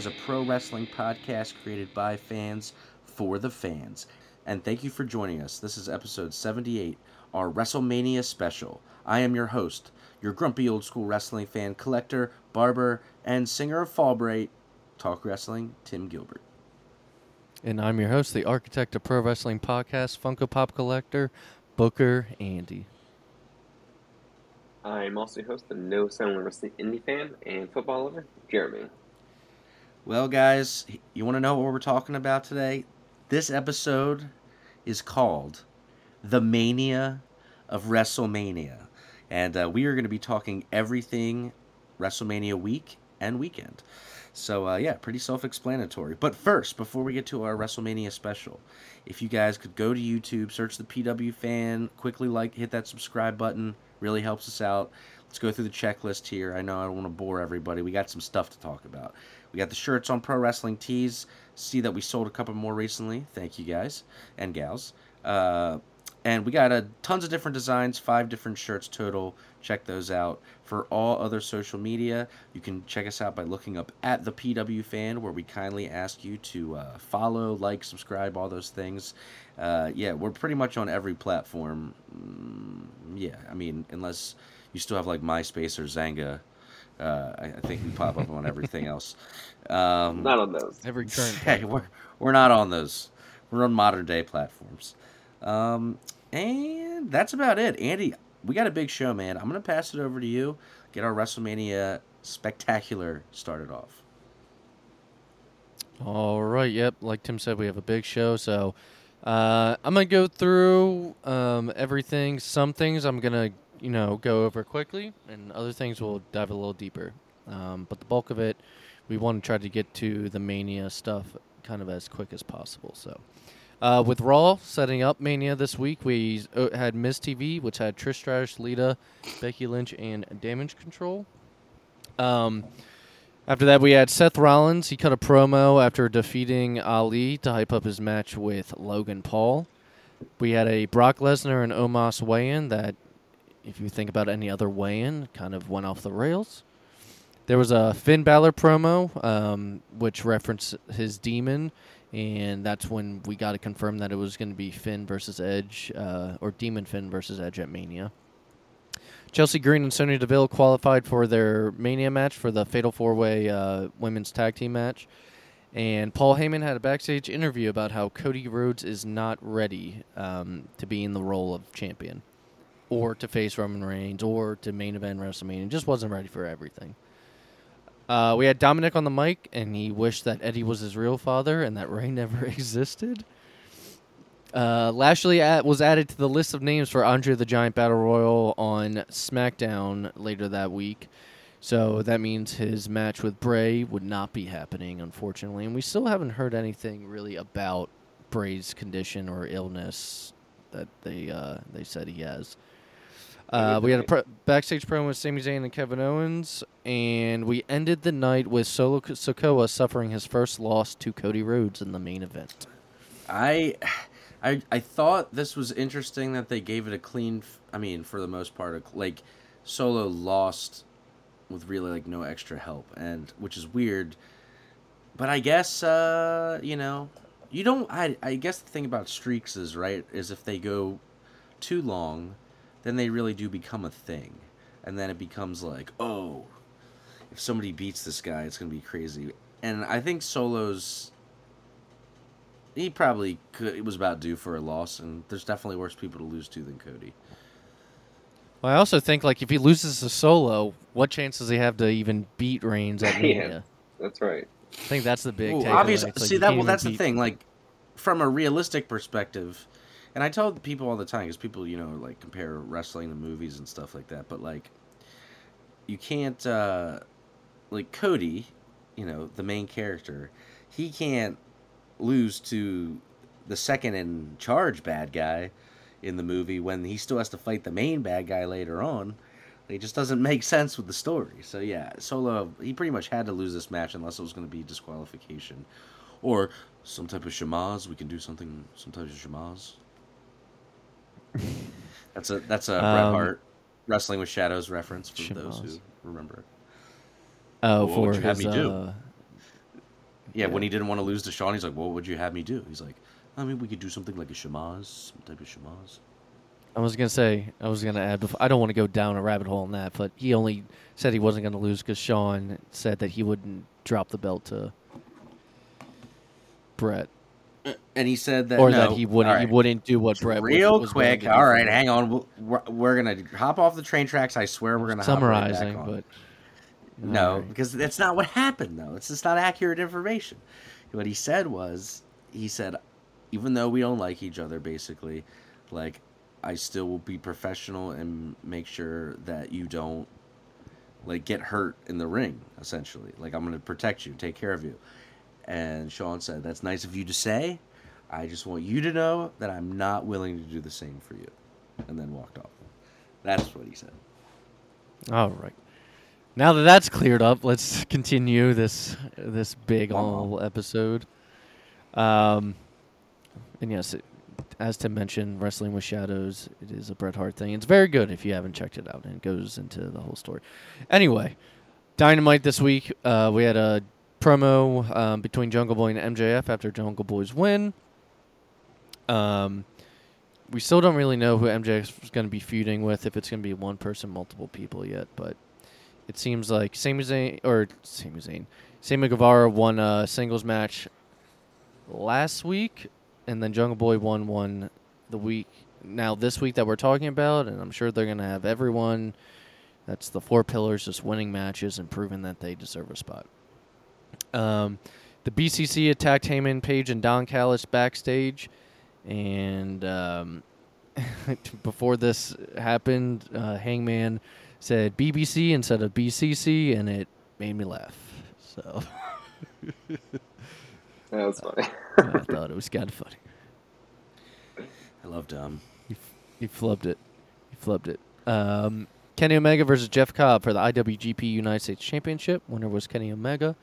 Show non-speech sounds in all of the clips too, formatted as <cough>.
is a pro wrestling podcast created by fans for the fans. And thank you for joining us. This is episode 78, our WrestleMania special. I am your host, your grumpy old school wrestling fan, collector, barber, and singer of Fall Bright, Talk Wrestling, Tim Gilbert. And I'm your host, the architect of pro wrestling podcast, Funko Pop collector, Booker Andy. I'm also your host, the No Sound Wrestling Indie fan and football lover, Jeremy. Well, guys, you want to know what we're talking about today? This episode is called The Mania of WrestleMania. And uh, we are going to be talking everything WrestleMania week and weekend. So, uh, yeah, pretty self explanatory. But first, before we get to our WrestleMania special, if you guys could go to YouTube, search the PW fan, quickly like, hit that subscribe button, really helps us out. Let's go through the checklist here. I know I don't want to bore everybody. We got some stuff to talk about. We got the shirts on Pro Wrestling Tees. See that we sold a couple more recently. Thank you guys and gals. Uh, and we got a tons of different designs, five different shirts total. Check those out. For all other social media, you can check us out by looking up at the PW Fan, where we kindly ask you to uh, follow, like, subscribe, all those things. Uh, yeah, we're pretty much on every platform. Mm, yeah, I mean, unless you still have like MySpace or Xanga. Uh, I, I, think we pop up on everything <laughs> else. Um, not on those. Every current. <laughs> Hey, we're we're not on those. We're on modern day platforms. Um, and that's about it. Andy, we got a big show, man. I'm gonna pass it over to you. Get our WrestleMania spectacular started off. All right. Yep. Like Tim said, we have a big show, so uh, I'm gonna go through um, everything. Some things I'm gonna, you know, go over quickly, and other things we'll dive a little deeper. Um, but the bulk of it, we want to try to get to the Mania stuff kind of as quick as possible. So, uh, with Raw setting up Mania this week, we uh, had Miz TV, which had Trish Stratus, Lita, Becky Lynch, and Damage Control. Um, after that, we had Seth Rollins. He cut a promo after defeating Ali to hype up his match with Logan Paul. We had a Brock Lesnar and Omos weigh-in that, if you think about any other weigh-in, kind of went off the rails. There was a Finn Balor promo, um, which referenced his demon, and that's when we got to confirm that it was going to be Finn versus Edge, uh, or Demon Finn versus Edge at Mania. Chelsea Green and Sonya Deville qualified for their Mania match for the Fatal Four Way uh, Women's Tag Team match. And Paul Heyman had a backstage interview about how Cody Rhodes is not ready um, to be in the role of champion, or to face Roman Reigns, or to main event WrestleMania. Just wasn't ready for everything. Uh, we had Dominic on the mic, and he wished that Eddie was his real father and that Rey <laughs> never existed. Uh, Lashley at, was added to the list of names for Andre the Giant Battle Royal on SmackDown later that week. So that means his match with Bray would not be happening, unfortunately. And we still haven't heard anything really about Bray's condition or illness that they uh, they said he has. Uh, we had a backstage promo with Sami Zayn and Kevin Owens, and we ended the night with Solo Sikoa suffering his first loss to Cody Rhodes in the main event. I I I thought this was interesting that they gave it a clean. I mean, for the most part, like Solo lost with really like no extra help, and which is weird. But I guess uh, you know, you don't. I I guess the thing about streaks is right is if they go too long, then they really do become a thing, and then it becomes like oh, if somebody beats this guy, it's gonna be crazy. And I think Solo's he probably could. It was about due for a loss, and there's definitely worse people to lose to than Cody. Well, I also think like if he loses a solo, what chance does he have to even beat Reigns at <laughs> Mania? yeah, that's right. I think that's the big. obviously, like see that. Well, that's the thing. Like from a realistic perspective, and I tell people all the time because people, you know, like compare wrestling to movies and stuff like that. But like, you can't uh like Cody, you know, the main character. He can't lose to the second in charge bad guy in the movie when he still has to fight the main bad guy later on. It just doesn't make sense with the story. So yeah, Solo he pretty much had to lose this match unless it was going to be disqualification or some type of shamaz. We can do something, some type of shamaz. <laughs> That's a that's a um, Bret Hart Wrestling with Shadows reference for those who Shimaz. remember. Oh, What for would you have his, me do? uh, Yeah, when he didn't want to lose to Shawn, he's like, "What would you have me do?" He's like, "I mean, we could do something like a shamaz, some type of shamaz." I was gonna say, I was gonna add. Before, I don't want to go down a rabbit hole on that, but he only said he wasn't gonna lose because Shawn said that he wouldn't drop the belt to Bret, And he said that, or no, that he wouldn't. all He wouldn't do what Bret. Real was willing quick, to do all for right, him. hang on. We'll- We're, we're gonna hop off the train tracks. I swear, we're gonna hop right back on. but No, Alright. because that's not what happened, though. It's just not accurate information. What he said was, he said, even though we don't like each other, basically, like, I still will be professional and make sure that you don't, like, get hurt in the ring, essentially. Like, I'm going to protect you, take care of you. And Shawn said, that's nice of you to say. I just want you to know that I'm not willing to do the same for you. And then walked off. That's what he said. All right. Now that that's cleared up, let's continue this this big Uh-huh. episode. Um, and yes, it, as Tim mentioned, wrestling with shadows. It is a Bret Hart thing. It's very good if you haven't checked it out, and it goes into the whole story. Anyway, Dynamite this week. Uh, we had a promo um, between Jungle Boy and MJF after Jungle Boy's win. Um, we still don't really know who MJF is going to be feuding with. If it's going to be one person, multiple people yet, but it seems like Sami Zayn or Sami Zayn, Sammy Guevara won a singles match last week, and then Jungle Boy won one the week now this week that we're talking about, and I'm sure they're going to have everyone. That's the four pillars, just winning matches and proving that they deserve a spot. Um, the BCC attacked Hangman Page and Don Callis backstage, and um, <laughs> before this happened, uh, Hangman said BBC instead of BCC, and it made me laugh. So <laughs> That was funny. I thought it was kind of funny. I love Dom. He flubbed it. He flubbed it. Um, Kenny Omega versus Jeff Cobb for the IWGP United States Championship. Winner was Kenny Omega.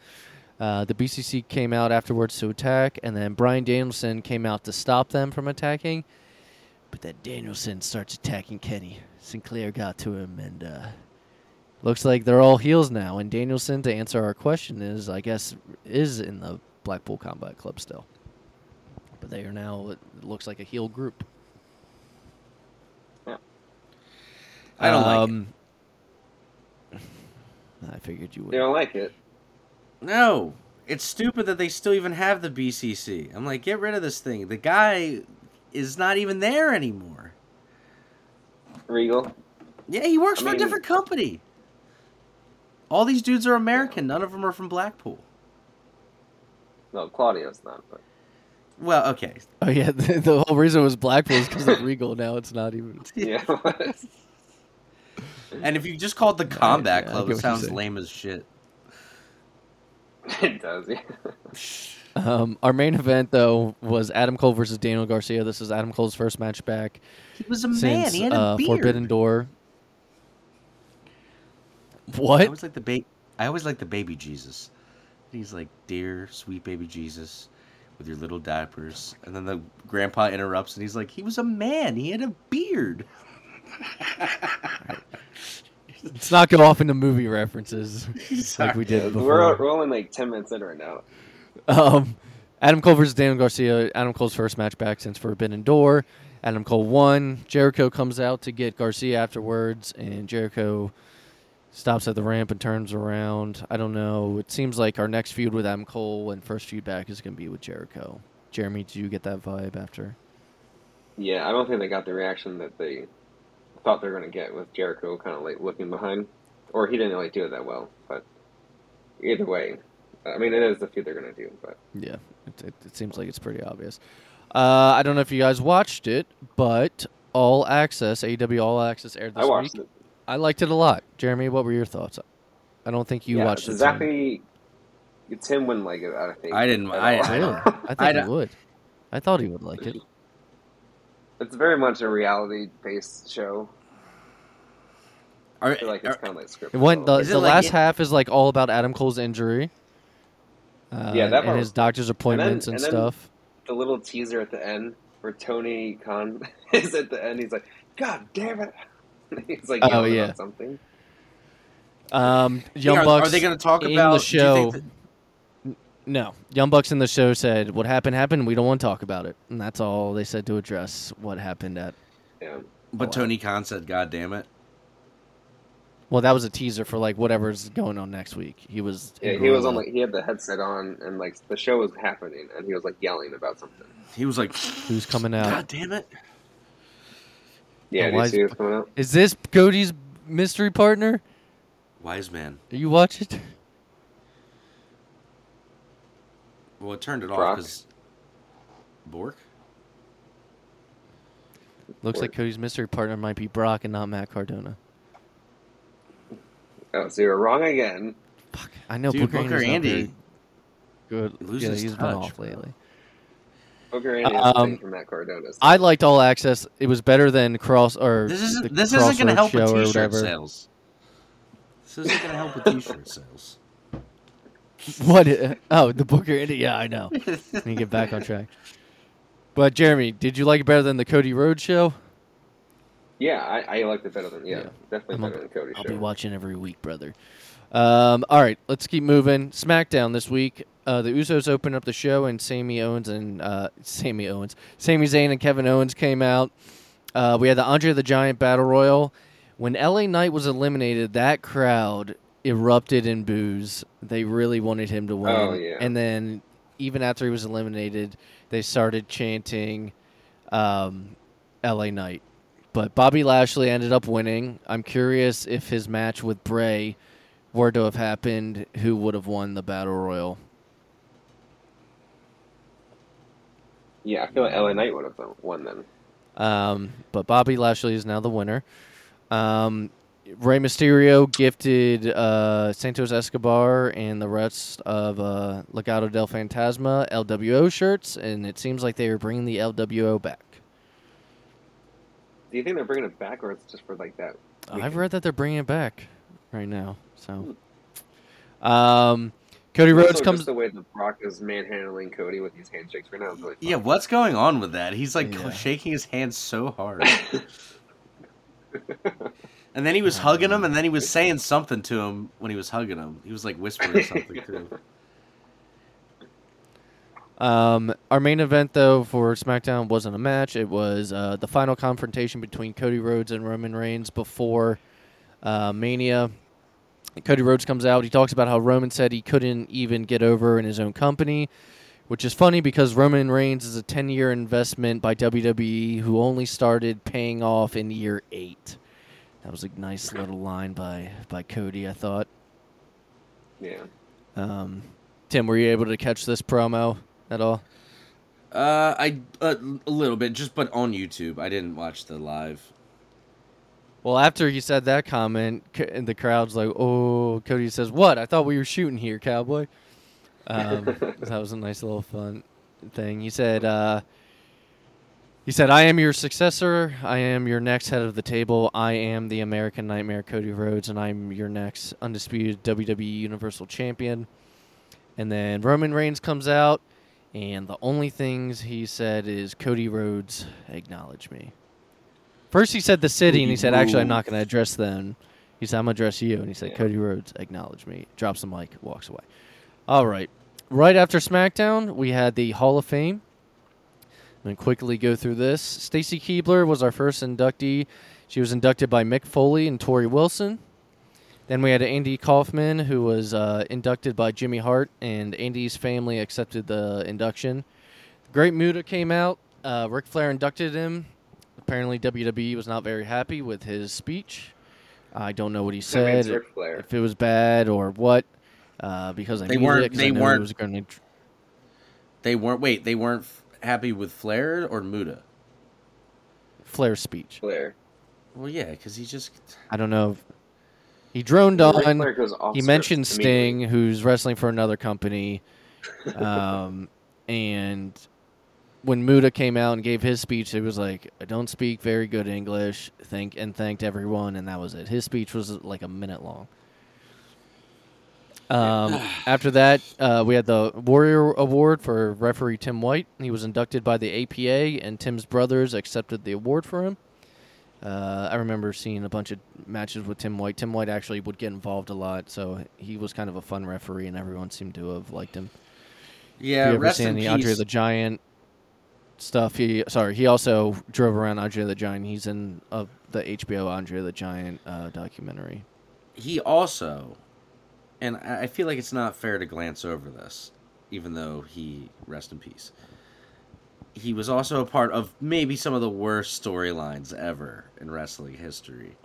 Uh, the BCC came out afterwards to attack, and then Bryan Danielson came out to stop them from attacking. But then Danielson starts attacking Kenny. Sinclair got to him, and uh, looks like they're all heels now. And Danielson, to answer our question, is I guess is in the Blackpool Combat Club still. But they are now. It looks like a heel group. I don't like it. um, <laughs> I figured you would. You don't like it? No, it's stupid that they still even have the BCC. I'm like, get rid of this thing. The guy is not even there anymore. Regal? Yeah, he works I for a different company. All these dudes are American. None of them are from Blackpool. No, Claudio's not, but Well, okay. Oh yeah, <laughs> the, the whole reason it was Blackpool is because of Regal. Now it's not even. <laughs> yeah. And if you just call it the <laughs> Combat yeah, I Club, it sounds lame as shit. <laughs> it does, yeah. Um, our main event though was Adam Cole versus Daniel Garcia. This is Adam Cole's first match back He was a man. He had a uh, beard. Forbidden Door. What? I What? always like the ba- I always like the baby Jesus. He's like, dear sweet baby Jesus, with your little diapers. And then the grandpa interrupts and he's like, he was a man. He had a beard. <laughs> <laughs> Let's not go off into movie references <laughs> like we did before. We're, we're only like 10 minutes in right now. Um, Adam Cole versus Daniel Garcia. Adam Cole's first match back since Forbidden Door. Adam Cole won. Jericho comes out to get Garcia afterwards, and Jericho stops at the ramp and turns around. I don't know. It seems like our next feud with Adam Cole and first feud back is going to be with Jericho. Jeremy, do you get that vibe after? Yeah, I don't think they got the reaction that they thought they were going to get with Jericho kind of like looking behind. Or he didn't really do it that well, but either way, I mean, it is the feud they're going to do, but Yeah, it, it, it seems like it's pretty obvious. Uh, I don't know if you guys watched it, but All Access, AEW All Access aired this week. I watched week. it. I liked it a lot. Jeremy, what were your thoughts? I don't think you yeah, watched it's it. Tim. exactly. It's wouldn't like it, I think. I didn't- at I- all. Really? <laughs> I think I he don't- would. I thought he would like it. It's very much a reality based show. Are, I feel like it's kind of like scripted. It went. The, the like last it- half is like all about Adam Cole's injury. Uh, Yeah, that part and was his doctor's appointments and, and then- stuff. the little teaser at the end where Tony Khan <laughs> is at the end. He's like, "God damn it!" <laughs> He's like Oh, yeah. something. Um, Young are, Bucks. are they going to talk about the do you show? think that- No, Young Bucks in the show said what happened happened. We don't want to talk about it, and that's all they said to address what happened at. Yeah. Oh, but. Tony Khan said, "God damn it." Well, that was a teaser for like whatever's going on next week. He was. Yeah, he was on like he had the headset on and like the show was happening and he was like yelling about something. He was like, Who's coming out? "God damn it." Yeah, Oh, do why you is- see what's coming out? Is this Cody's mystery partner? Wise man. Are you watch it? Well, it turned it off Brock? because Bork. Looks like Cody's mystery partner might be Brock and not Matt Cardona. Oh, so you're wrong again. Fuck, I know Dude, Booker, Booker Andy's Andy good. He loses yeah, he's been touch, off bro. lately. Booker Andy has Um, from Matt Cardona. so- I liked All Access. It was better than Cross or This the isn't. This isn't going to help with show T-shirt sales. This isn't going to help with T-shirt sales. <laughs> What? Oh, the Booker Andy. Yeah, I know. Let me get back on track. But Jeremy, did you like it better than the Cody Rhodes show? yeah, I, I liked it better than yeah, Yeah. definitely I'm a- better than Cody. I'll show. be watching every week, brother. Um, all right, let's keep moving. SmackDown this week. Uh, the Usos opened up the show, and Sammy Owens and uh, Sammy Owens, Sami Zayn and Kevin Owens came out. Uh, we had the Andre the Giant Battle Royal. When LA Knight was eliminated, that crowd erupted in boos. They really wanted him to win. Oh, yeah. And then even after he was eliminated, they started chanting um, LA Knight. But Bobby Lashley ended up winning. I'm curious if his match with Bray were to have happened, who would have won the Battle Royal? Yeah, I feel like LA Knight would have won then. Um, but Bobby Lashley is now the winner. Um, Rey Mysterio gifted uh, Santos Escobar and the rest of uh, Legado del Fantasma LWO shirts, and it seems like they are bringing the LWO back. Do you think they're bringing it back, or it's just for like that? I've read that they're bringing it back right now. So, um, Cody Rhodes Also, comes. Just the way that Brock is manhandling Cody with these handshakes right now is really. Yeah, what's going on with that? He's like Yeah. shaking his hand so hard. <laughs> <laughs> And then he was hugging him, and then he was saying <laughs> something to him when he was hugging him. He was like whispering <laughs> something to him. Um, our main event, though, for SmackDown wasn't a match. It was uh, the final confrontation between Cody Rhodes and Roman Reigns before uh, Mania. Cody Rhodes comes out. He talks about how Roman said he couldn't even get over in his own company, which is funny because Roman Reigns is a 10 year investment by WWE who only started paying off in year eight. That was a nice little line by, by Cody, I thought. Yeah. Um, Tim, were you able to catch this promo at all? Uh, I uh, a little bit, just but on YouTube. I didn't watch the live. Well, after he said that comment, and the crowd's like, "Oh," Cody says, "What? I thought we were shooting here, cowboy." Um, <laughs> that was a nice little fun thing. He said, uh, "He said, I am your successor. I am your next head of the table. I am the American Nightmare, Cody Rhodes, and I'm your next undisputed WWE Universal Champion." And then Roman Reigns comes out, and the only things he said is, "Cody Rhodes, acknowledge me." First, he said the city, and he said, "Actually, I'm not going to address them." He said, "I'm going to address you," and he said. "Cody Rhodes, acknowledge me." Drops the mic, walks away. All right. Right after SmackDown, we had the Hall of Fame. I'm going to quickly go through this. Stacy Keibler was our first inductee. She was inducted by Mick Foley and Torrie Wilson. Then we had Andy Kaufman, who was uh, inducted by Jimmy Hart, and Andy's family accepted the induction. Great Muta came out. Uh, Ric Flair inducted him. Apparently, WWE was not very happy with his speech. I don't know what he said, Ric Flair. if it was bad or what, uh, because I They needed weren't- it, 'cause they I weren't- It was going to They weren't. Wait, they weren't f- happy with Flair or Muta. Flair's speech. Flair. Well, yeah, because he just. I don't know. If he droned on. Goes He mentioned. Sting, who's wrestling for another company. <laughs> Um, and when Muta came out and gave his speech, it was like, "I don't speak very good English." Thank and thanked everyone, and that was it. His speech was like a minute long. Um, after that, uh, we had the Warrior Award for referee Tim White. He was inducted by the APA, and Tim's brothers accepted the award for him. Uh, I remember seeing a bunch of matches with Tim White. Tim White actually would get involved a lot, so he was kind of a fun referee, and everyone seemed to have liked him. Yeah, Have you ever seen in the peace. Andre the Giant stuff? He sorry, he also drove around Andre the Giant. He's in uh, the HBO Andre the Giant uh, documentary. he also, and I feel like it's not fair to glance over this, even though he rest in peace. He was also a part of maybe some of the worst storylines ever in wrestling history.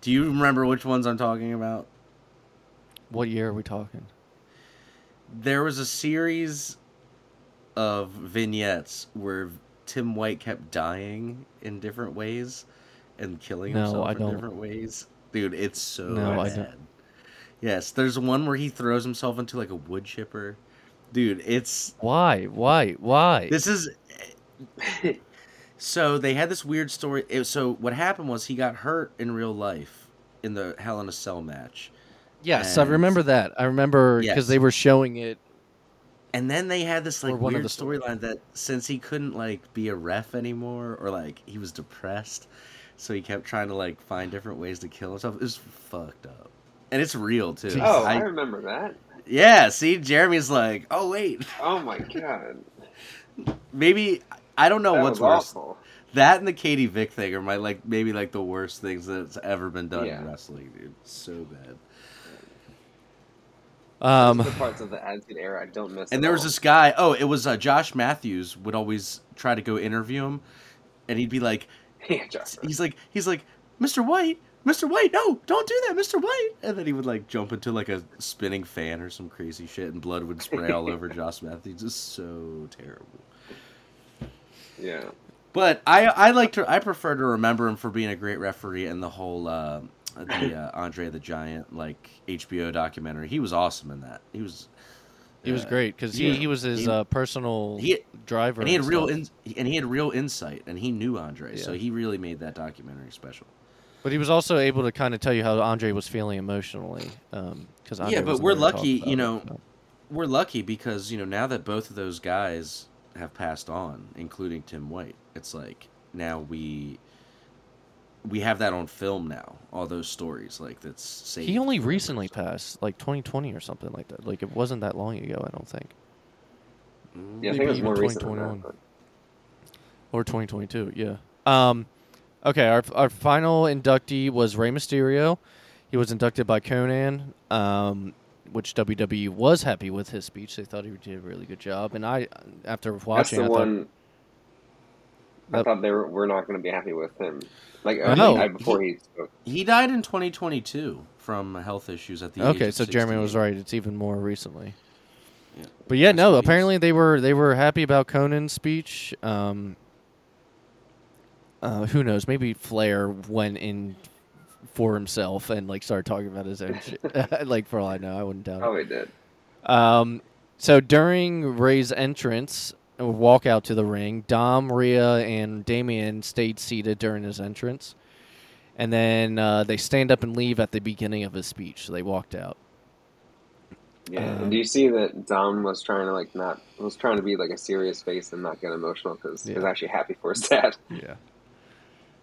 Do you remember which ones I'm talking about? What year are we talking? There was a series of vignettes where Tim White kept dying in different ways and killing No, himself I in don't. different ways. Dude, it's so No, I don't. Yes, there's one where he throws himself into like a wood chipper. Dude, it's Why? Why? Why? this is so they had this weird story. It, so what happened was he got hurt in real life in the Hell in a Cell match. yes, I remember that. I remember because Yes. they were showing it. And then they had this like weird storyline that since he couldn't like be a ref anymore or like he was depressed, so he kept trying to like find different ways to kill himself. It was fucked up. And it's real too. Oh, I, I, remember that. yeah, see Jeremy's like, "Oh wait, Oh my god, maybe I don't know that what's was worse. awful. That and the Katie Vick thing are my like maybe like the worst things that's ever been done Yeah. in wrestling, dude. So bad. Um, Those the parts of the Attitude Era I don't miss. And at there was this guy. Oh, it was uh, Josh Matthews. Would always try to go interview him, and he'd be like, <laughs> yeah, Josh. he's like, he's like, Mr. White, Mr. White, no, don't do that, Mr. White. And then he would like jump into like a spinning fan or some crazy shit, and blood would spray all over <laughs> Josh Matthews. It's so terrible. Yeah. But I I like to I prefer to remember him for being a great referee and the whole uh, the uh, Andre the Giant like HBO documentary. He was awesome in that. He was he was uh, great because yeah. he, he was his He- uh, personal he- driver, and he had real in, and he had real insight and he knew Andre, so he really made that documentary special. But he was also able to kind of tell you how Andre was feeling emotionally. Because Yeah, but we're lucky, you know, We're lucky because you know now that both of those guys have passed on, including Tim White. It's like now we we have that on film now. All those stories like that's saved. he only recently so. passed, like 2020 or something like that. Like it wasn't that long ago, I don't think. Yeah, I think it was even more recent than 2021. or 2022. Yeah. Um, okay, our our final inductee was Rey Mysterio. He was inducted by Konnan, um, which WWE was happy with his speech. They thought he did a really good job, and I, after That's watching, the I thought, one. I thought they were, were not going to be happy with him. Like I I know. I, before he spoke. He died in 2022 from health issues at the age okay, of so Jeremy was right. It's even more recently. Yeah. But yeah, That's no. Apparently, they were they were happy about Konnan's speech. Um, uh, who knows? Maybe Flair went in for himself and like started talking about his own shit. <laughs> <laughs> like for all I know, I wouldn't doubt it. Probably did. Um, so during Rey's entrance, walk out to the ring, Dom, Rhea, and Damian stayed seated during his entrance. And then uh, they stand up and leave at the beginning of his speech. So they walked out. Yeah. Um, and do you see that Dom was trying to like not was trying to be like a serious face and not get emotional because he was actually happy for his dad. Yeah.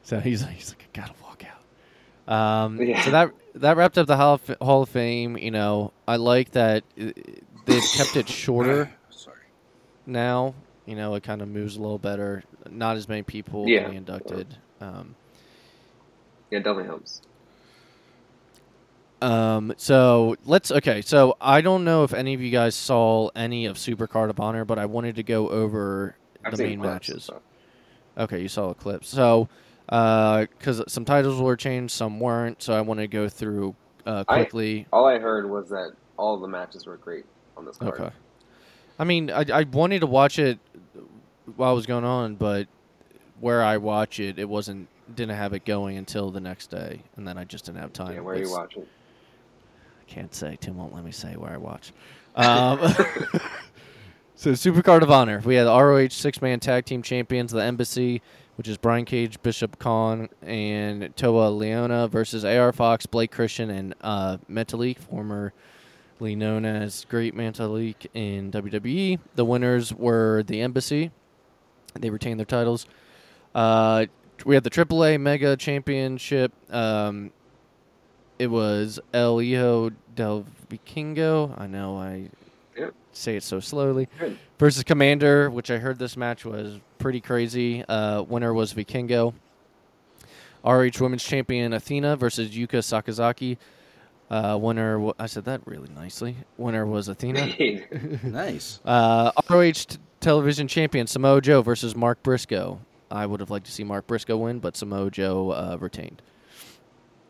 So <laughs> he's he's like, I gotta walk out. Um, Yeah. So that that wrapped up the Hall of, Hall of Fame. You know, I like that uh, they've kept it shorter <coughs> Sorry. now. You know, it kind of moves a little better. Not as many people Yeah. getting inducted. Um, Yeah, it definitely helps. Um. So let's. Okay. So I don't know if any of you guys saw any of Super Card of Honor, but I wanted to go over I've the main matches. Okay, you saw a clip. So, because some titles were changed, some weren't. So I want to go through uh, I- quickly. All I heard was that all the matches were great on this card. Okay. I mean, I I wanted to watch it while it was going on, but where I watch it, it wasn't didn't have it going until the next day, and then I just didn't have time. Yeah, where are you watching? I can't say. Tim won't let me say where I watch. Um, <laughs> <laughs> so, Supercard of Honor. We had the ROH six man tag team champions, the Embassy, which is Brian Cage, Bishop Kaun, and Toa Liona versus AR Fox, Blake Christian, and uh, Metalik, formerly known as Great Metalik in WWE. The winners were the Embassy. They retained their titles. Uh, we had the AAA Mega Championship. Um, it was El Hijo del Vikingo. I know I Yep. say it so slowly. Good. Versus Komander, which I heard this match was pretty crazy. Uh, winner was Vikingo. RH Women's Champion Athena versus Yuka Sakazaki. Uh, winner, wa- I said that really nicely. Winner was Athena. <laughs> Nice. Uh, ROH t- Television Champion Samoa Joe versus Mark Briscoe. I would have liked to see Mark Briscoe win, but Samoa Joe uh, retained.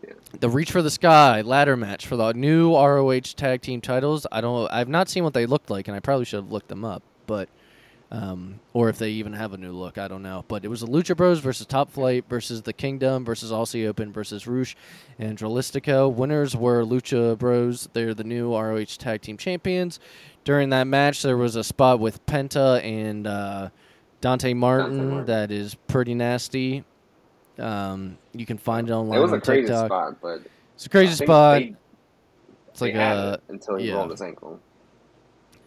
Yeah. The Reach for the Sky ladder match for the new ROH tag team titles. I don't. I've not seen what they looked like, and I probably should have looked them up. But, um, or if they even have a new look, I don't know. But it was the Lucha Bros versus Top Flight versus the Kingdom versus Aussie Open versus Rush and Dralistico. Winners were Lucha Bros. They're the new ROH tag team champions. During that match, there was a spot with Penta and uh, Dante Martin Martin. that is pretty nasty. Um, you can find it online It was on a crazy TikTok. spot, but It's a crazy spot. they- It's like they a. it until he yeah. rolled his ankle.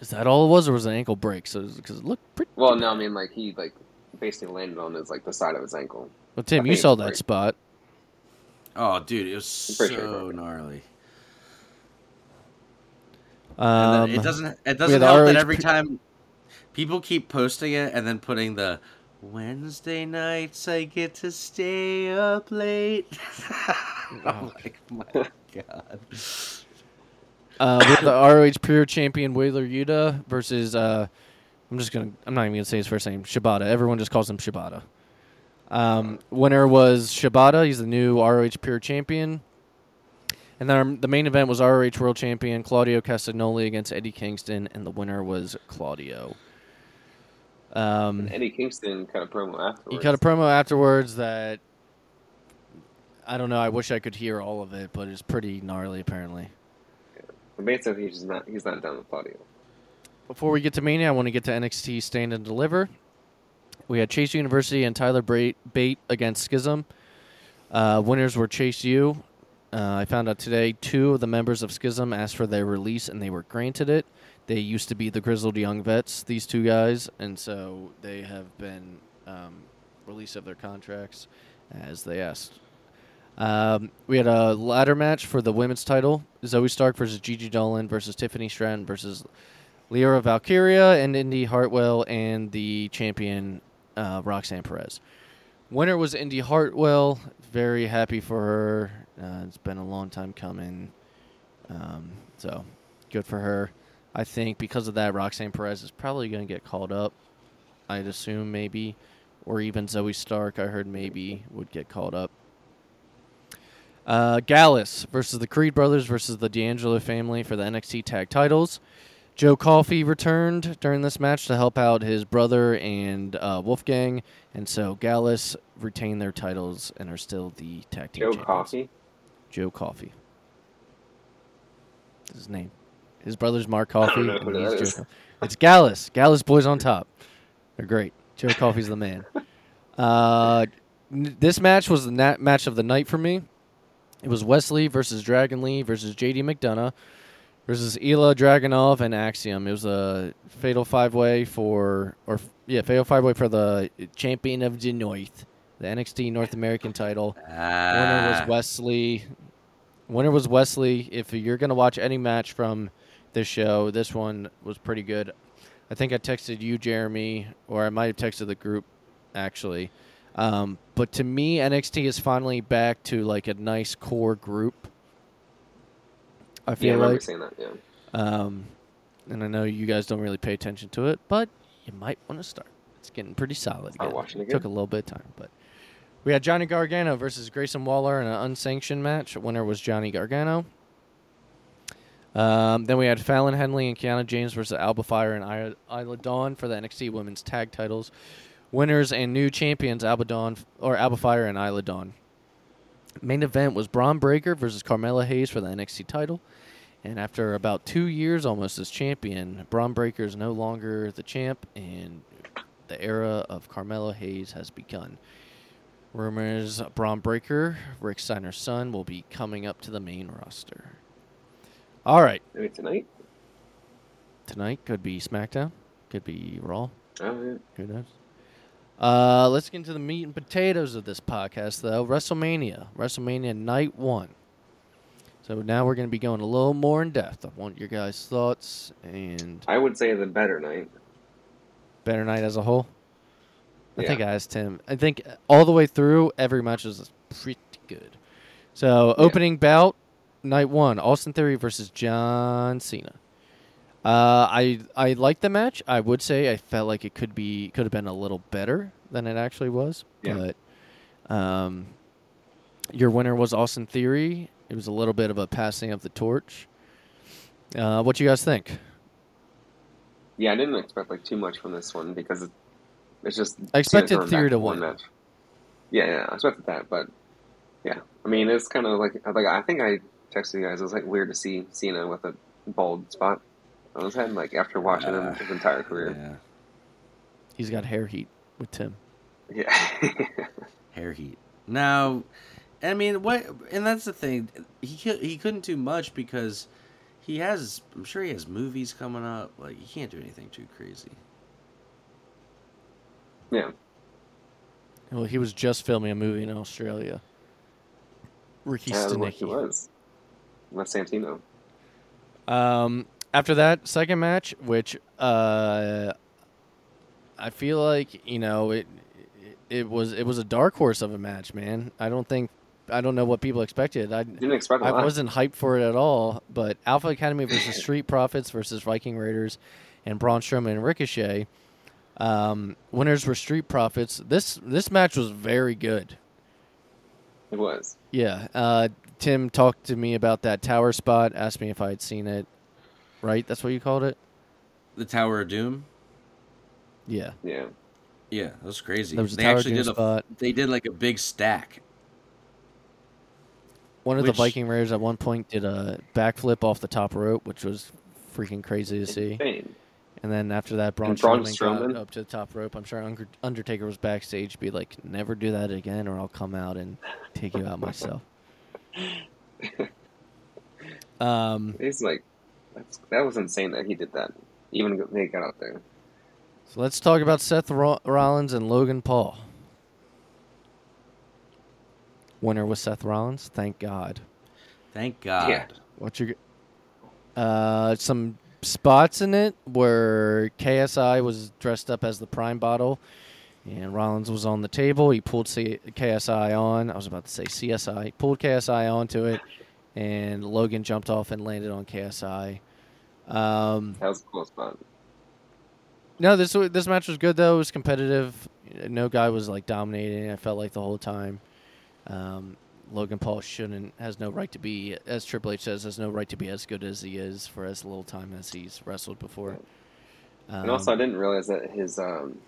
Is that all it was, or was it an ankle break? So because it looked pretty. Well, no, I mean like he like basically landed on his like the side of his ankle. Well, Tim, you saw that break. spot. Oh, dude, it was so sure it broke it. gnarly. Um, it doesn't. It doesn't help that every pe- time people keep posting it and then putting the Wednesday nights I get to stay up late. <laughs> I'm like, my god. Uh, with the ROH Pure Champion Wheeler Yuta versus uh, I'm just gonna I'm not even gonna say his first name Shibata. Everyone just calls him Shibata. Um, winner was Shibata. He's the new ROH Pure Champion. And then our, the main event was ROH World Champion Claudio Castagnoli against Eddie Kingston, and the winner was Claudio. Um, And Eddie Kingston cut a promo afterwards. he cut a promo afterwards that I don't know. I wish I could hear all of it, but it's pretty gnarly apparently. But basically, he's not he's not done with Claudio. Before we get to Mania, I want to get to NXT Stand and Deliver. We had Chase University and Tyler Bate against Schism. Uh, winners were Chase U. Uh, I found out today two of the members of Schism asked for their release and they were granted it. They used to be the Grizzled Young Vets, these two guys, and so they have been um, released of their contracts as they asked. Um, we had a ladder match for the women's title: Zoey Stark versus Gigi Dolan versus Tiffany Stratton versus Lyra Valkyria and Indi Hartwell and the champion uh, Roxanne Perez. Winner was Indi Hartwell. Very happy for her. Uh, it's been a long time coming. Um, so good for her. I think because of that, Roxanne Perez is probably going to get called up. I'd assume maybe, or even Zoey Stark. I heard maybe would get called up. Uh, Gallus versus the Creed brothers versus the D'Angelo family for the NXT tag titles. Joe Coffey returned during this match to help out his brother and uh, Wolfgang, and so Gallus retained their titles and are still the tag team Joe champions. Coffey. Joe Coffey. That's his name. His brother's Mark I don't Coffey. know who that. Joe It's Gallus. Gallus boys on top. They're great. Joe Coffey's the man. <laughs> Uh, n- this match was the nat- match of the night for me. It was Wesley versus Dragon Lee versus JD McDonagh versus Ilja Dragunov and Axiom. It was a fatal five way for, or f- yeah, fatal five way for the champion of the North, the NXT North American title. Winner was Ah, Wesley. Winner was Wesley. If you're gonna watch any match from this show, this one was pretty good. I think I texted you, Jeremy, or I might have texted the group, actually. Um, but to me, NXT is finally back to like a nice core group. I feel Yeah, I like, saying that. Yeah. um, and I know you guys don't really pay attention to it, but you might want to start. It's getting pretty solid. Start again. watching again. Took a little bit of time, but we had Johnny Gargano versus Grayson Waller in an unsanctioned match. Winner was Johnny Gargano. Um, then we had Fallon Henley and Kiana James versus Alba Fire and Isla Dawn for the NXT Women's Tag Titles. Winners and new champions Alba Dawn or Alba Fire and Isla Dawn. Main event was Bron Breakker versus Carmelo Hayes for the NXT title. And after about two years almost as champion, Bron Breakker is no longer the champ, and the era of Carmelo Hayes has begun. Rumors Bron Breakker, Rick Steiner's son, will be coming up to the main roster. All right, Maybe tonight. tonight could be SmackDown, could be Raw. Oh, yeah. Who knows? Uh, let's get into the meat and potatoes of this podcast, though. WrestleMania, WrestleMania Night One. So now we're going to be going a little more in depth. I want your guys' thoughts and I would say the better night. better night as a whole. I Yeah. think I asked him. I think all the way through, every match was pretty good. So opening bout, night one, Austin Theory versus John Cena. Uh, I I liked the match. I would say I felt like it could be could have been a little better than it actually was. Yeah. But um, your winner was Austin Theory. It was a little bit of a passing of the torch. Uh, what you guys think? Yeah, I didn't expect like too much from this one because it's just. I expected Theory to win. Match. Yeah, yeah, I expected that, but yeah, I mean, it's kind of like like I think I texted you guys. It was like weird to see Cena with a bald spot on his head, like after watching him Uh, his entire career. Yeah. He's got hair heat with Tim. Yeah, <laughs> hair heat. Now, I mean, what? And that's the thing. He he couldn't do much because he has. I'm sure he has movies coming up. Like he can't do anything too crazy. yeah. Well, he was just filming a movie in Australia. Ricky As what he Stanicky. With Santino. Um, after that second match, which uh, I feel like you know it, it was it was a dark horse of a match, man. I don't think I don't know what people expected. I Didn't expect I lot. wasn't hyped for it at all. But Alpha Academy versus <coughs> Street Profits versus Viking Raiders and Braun Strowman and Ricochet. Um, winners were Street Profits. This this match was very good. It was. Yeah. Uh, Tim talked to me about that tower spot. Asked me if I had seen it. Right, that's what you called it. The Tower of Doom. Yeah, Yeah. Yeah, that was crazy. there was a they tower actually doom did a. spot. They did like a big stack. One of which- the Viking Raiders at one point did a backflip off the top rope, which was freaking crazy to see. Insane. And then after that, Braun And Braun Strowman, Strowman? got up to the top rope. I'm sure Undertaker was backstage, be like, "Never do that again, or I'll come out and take you out myself." Um, He's like, that's, that was insane that he did that. Even they got out there. so let's talk about Seth Rollins and Logan Paul. Winner was Seth Rollins. Thank God. Thank God. Yeah. What you? Uh, some spots in it where KSI was dressed up as the Prime Bottle, and Rollins was on the table. He pulled C- KSI on. I was about to say CSI. He pulled KSI onto it, and Logan jumped off and landed on KSI. Um, That was close, spot. no, this this match was good though. It was competitive. No guy was like dominating. I felt like the whole time. Um, Logan Paul shouldn't has no right to be, as Triple H says, has no right to be as good as he is for as little time as he's wrestled before. Um, And also, I didn't realize that his um,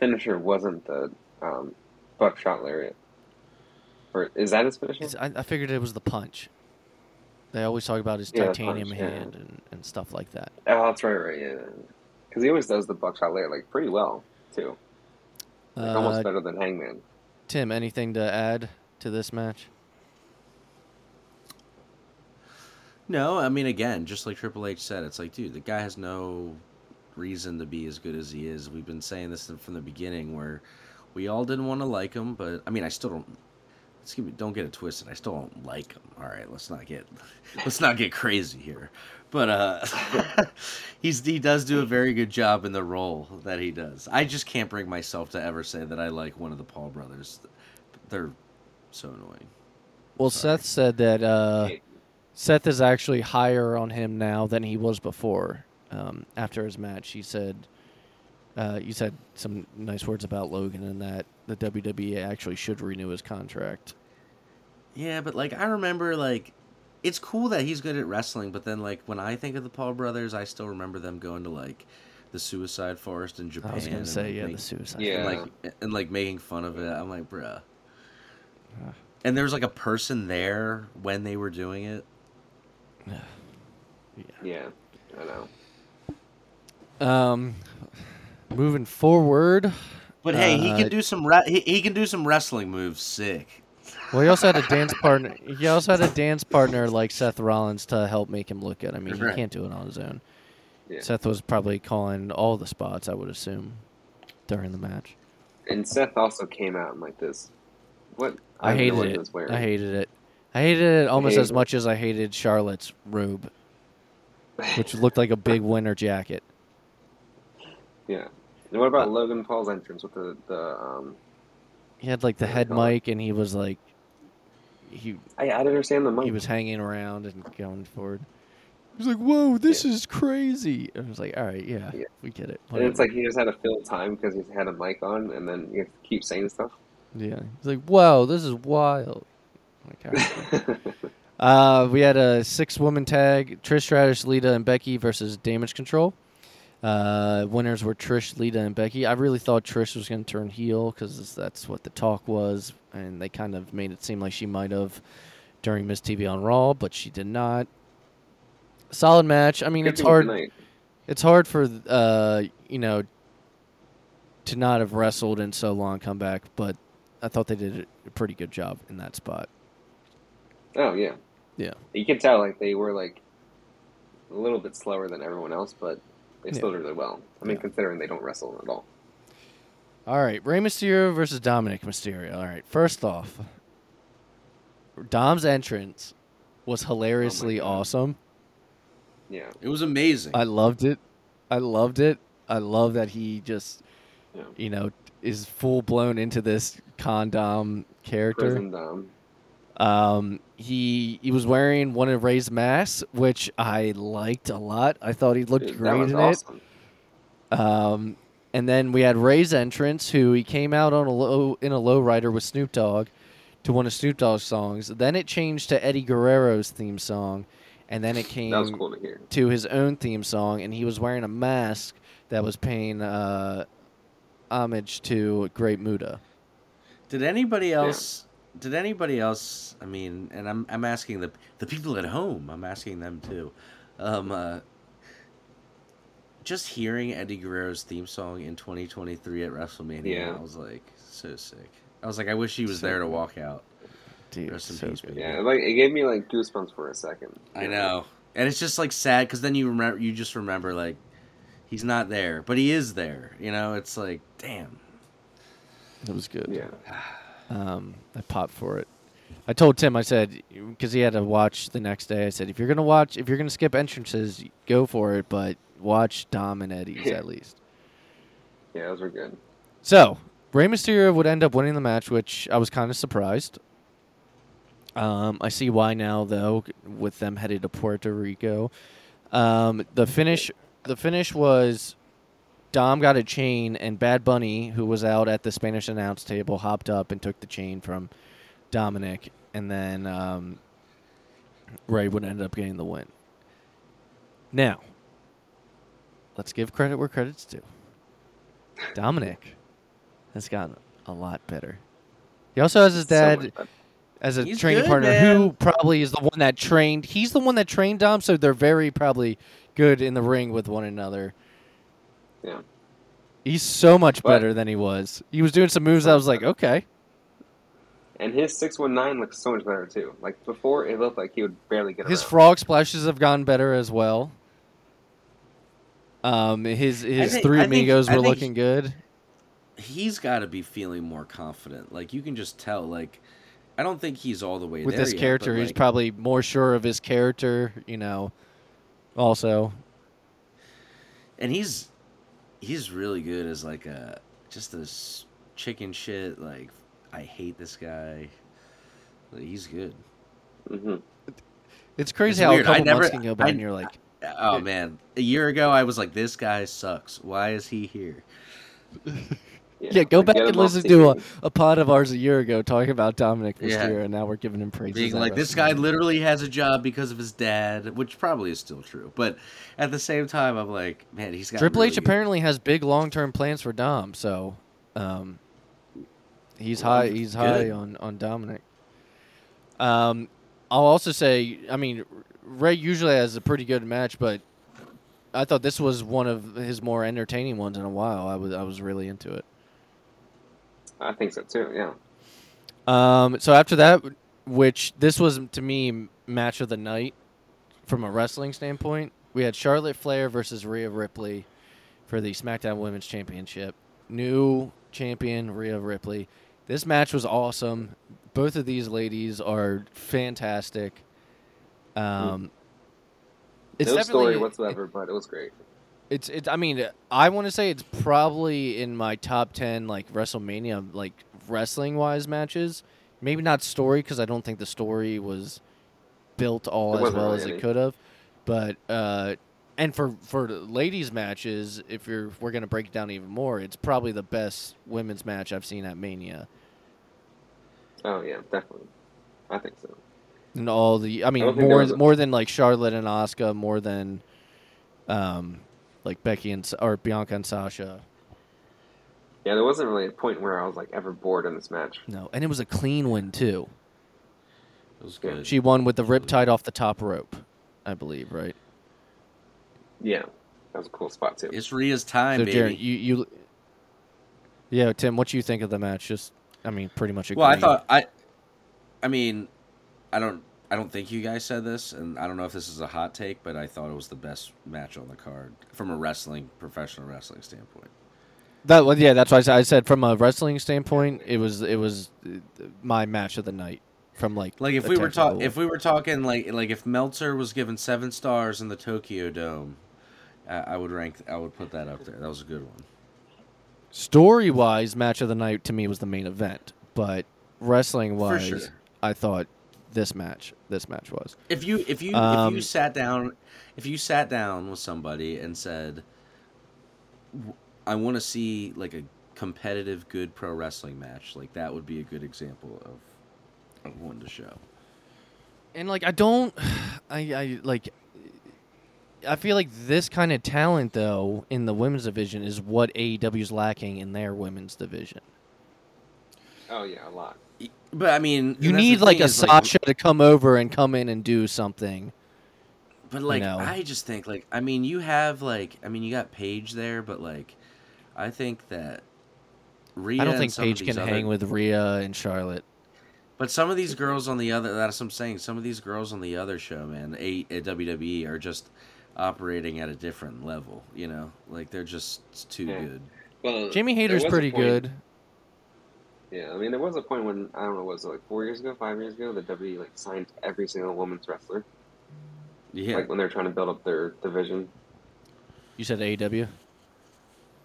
finisher wasn't the um, buckshot lariat. Or is that his finisher? it's- I, I figured it was the punch. They always talk about his Yeah, titanium punch, yeah. hand and, and stuff like that. Oh, that's right, right, yeah. Because he always does the buckshot lariat like pretty well too, like, Uh, almost better than Hangman. Tim, anything to add to this match? No, I mean, again, just like Triple H said, it's like, dude, the guy has no reason to be as good as he is. We've been saying this from the beginning, where we all didn't want to like him, but I mean, I still don't. Let's give me, don't get it twisted. I still don't like him. All right, let's not get <laughs> let's not get crazy here. But uh, <laughs> he's he does do a very good job in the role that he does. I just can't bring myself to ever say that I like one of the Paul brothers. They're so annoying. Well, Sorry. Seth said that uh, Seth is actually higher on him now than he was before. Um, after his match, he said, uh, "You said some nice words about Logan, and that the WWE actually should renew his contract." Yeah, but like I remember like it's cool that he's good at wrestling, but then like when I think of the Paul brothers, I still remember them going to like the Suicide Forest in Japan. I was going and, to say, like, yeah, make- the suicide. Yeah. and, like and like making fun of it. I'm like, bruh. Ah. And there was like a person there when they were doing it. <sighs> Yeah. Yeah, I know. Um, moving forward, But hey, he Uh, can do some re- he, he can do some wrestling moves. Sick. well, he also had a <laughs> dance partner. He also had a dance partner like Seth Rollins to help make him look good. I mean, he Right. can't do it on his own. Yeah. Seth was probably calling all the spots, I would assume, during the match. And Seth also came out in like this. What I, don't hated it. was. I hated it. I hated it almost hated as it. much as I hated Charlotte's robe, which looked like a big winter jacket. Yeah. And what about Logan Paul's entrance with the the um? He had like the head mic, and he was like, he I I didn't understand the mic. he was hanging around and going forward. He was like, "Whoa, this is crazy!" I was like, "All right, yeah, Yeah. we get it." and it's like he just had to fill time because he had a mic on, and then you have to keep saying stuff. yeah, he's like, "Whoa, this is wild." Like, right. <laughs> Uh, we had a six-woman tag: Trish Stratus, Lita, and Becky versus Damage Control. Uh, winners were Trish, Lita, and Becky. I really thought Trish was going to turn heel because that's what the talk was, and they kind of made it seem like she might have during Miz TV on Raw, but she did not. Solid match. I mean, Good it's hard. Knight. It's hard for uh, you know to not have wrestled in so long come back, but I thought they did a pretty good job in that spot. Oh yeah. Yeah. You can tell like they were like a little bit slower than everyone else, but they Yeah. still did really well. I mean, Yeah. considering they don't wrestle at all. All right, Rey Mysterio versus Dominic Mysterio. All right, first off, Dom's entrance was hilariously oh God. awesome. Yeah. It was amazing. I loved it. I loved it. I love that he just, Yeah. you know, is full blown into this condom character. Prison Dom. Um, he he was wearing one of Rey's masks, which I liked a lot. I thought he looked Dude, that great was in awesome. it. Um, and then we had Rey's entrance, who he came out on a low in a low rider with Snoop Dogg to one of Snoop Dogg's songs. Then it changed to Eddie Guerrero's theme song, and then it came cool to to his own theme song, and he was wearing a mask that was paying uh, homage to Great Muta. Did anybody else? Did anybody else? I mean, and I'm I'm asking the the people at home. I'm asking them too. Um, uh, just hearing Eddie Guerrero's theme song in 2023 at WrestleMania, Yeah. I was like so sick. I was like, I wish he was So there to walk out. Dude, Rest in so peace, Yeah, like it gave me like goosebumps for a second. I know, and it's just like sad because then you remember, you just remember like he's not there, but he is there. You know, it's like, damn. That was good. Yeah. <sighs> <sighs> <sighs> Um, I popped for it. I told Tim, I said, because he had to watch the next day. I said, if you're gonna watch, if you're gonna skip entrances, go for it, but watch Dom and Eddie's <laughs> at least. Yeah, those were good. So Rey Mysterio would end up winning the match, which I was kind of surprised. Um, I see why now, though, with them headed to Puerto Rico. Um, the finish, the finish was Dom got a chain, and Bad Bunny, who was out at the Spanish announce table, hopped up and took the chain from Dominic, and then um, Rey would end up getting the win. Now, let's give credit where credit's due. Dominic has gotten a lot better. He also has his dad fun. as a He's training good, partner man. who probably is the one that trained. He's the one that trained Dom, so they're very probably good in the ring with one another. Yeah. He's so much But- better than he was. He was doing some moves. I was like, okay, And his six one nine looks so much better too. Like before, it looked like he would barely get his around. frog splashes have gotten better as well. Um, his his think- three I think- amigos I were think- looking good. He's got to be feeling more confident. Like you can just tell. Like I don't think he's all the way with there this yet, character. but, he's probably more sure of his character, you know. Also, and he's he's really good as like a just this chicken shit. Like I hate this guy. Like, he's good. hmm it's crazy It's how weird. a I couple never- months can go by I- and you're like, Oh man, a year ago I was like, this guy sucks. Why is he here? <laughs> yeah, go back and listen to a, TV. a pod of ours a year ago talking about Dominic Yeah. year, and now we're giving him praises. Being like, this guy WrestleMania. literally has a job because of his dad, which probably is still true. But at the same time, I'm like, man, he's got Triple really H good- apparently has big long term plans for Dom, so um, he's Well, high. He's high on on Dominic. Um, I'll also say, I mean, Rey usually has a pretty good match, but I thought this was one of his more entertaining ones in a while. I was I was really into it. I think so too. Yeah. Um, so after that, which this was to me match of the night from a wrestling standpoint, we had Charlotte Flair versus Rhea Ripley for the SmackDown Women's Championship. New champion Rhea Ripley. This match was awesome. Both of these ladies are fantastic. Um, it's no story whatsoever, but it was great. It's it's. I mean, I want to say it's probably in my top ten like WrestleMania like wrestling wise matches. Maybe not story because I don't think the story was built all as well really as it any. could have. But uh, and for for ladies matches, if you're we're gonna break it down even more, it's probably the best women's match I've seen at Mania. Oh yeah, definitely. I think so. And all the, I I mean, there more more than like Charlotte and Oscar, more than um, like Becky and or Bianca and Sasha. Yeah, there wasn't really a point where I was like ever bored in this match. No, and it was a clean win too. It was good. She won with the riptide off the top rope, I believe, right? Yeah, that was a cool spot too. It's Rhea's time, so, baby. Jared, you you, yeah, Tim, what do you think of the match? Just, I mean, pretty much. A. Well, I thought I, I mean, I don't, I don't think you guys said this, and I don't know if this is a hot take, but I thought it was the best match on the card from a wrestling, professional wrestling standpoint. that. Well, yeah, that's why I said, I said from a wrestling standpoint, it was it was uh, my match of the night. From like Like if we were talking, if we were talking like like if Meltzer was given seven stars in the Tokyo Dome, I I would rank, I would put that up there. That was a good one. story wise, match of the night to me was the main event, but wrestling wise, sure. I thought this match this match was. If you if you if Um, you sat down if you sat down with somebody and said I want to see like a competitive good pro wrestling match, like that would be a good example of of one to show. And like I don't <sighs> I I like I feel like this kind of talent though in the women's division is what AEW is lacking in their women's division. Oh yeah, a lot. But I mean, You need like a is, Sasha to come over and come in and do something. But like know. I just think like I mean you have like I mean you got Paige there, but like I think that Rhea I don't think Paige can other- hang with Rhea and Charlotte. But some of these girls on the other that's what I'm saying. Some of these girls on the other show, man, a, uh, at WWE are just operating at a different level. You know, like they're just too Yeah. good. Well, Jamie there Hayter's pretty point- good. Yeah, I mean, there was a point when I don't know, was it like four years ago, five years ago, that WWE like signed every single women's wrestler. Yeah, Like when they're trying to build up their division. You said AEW?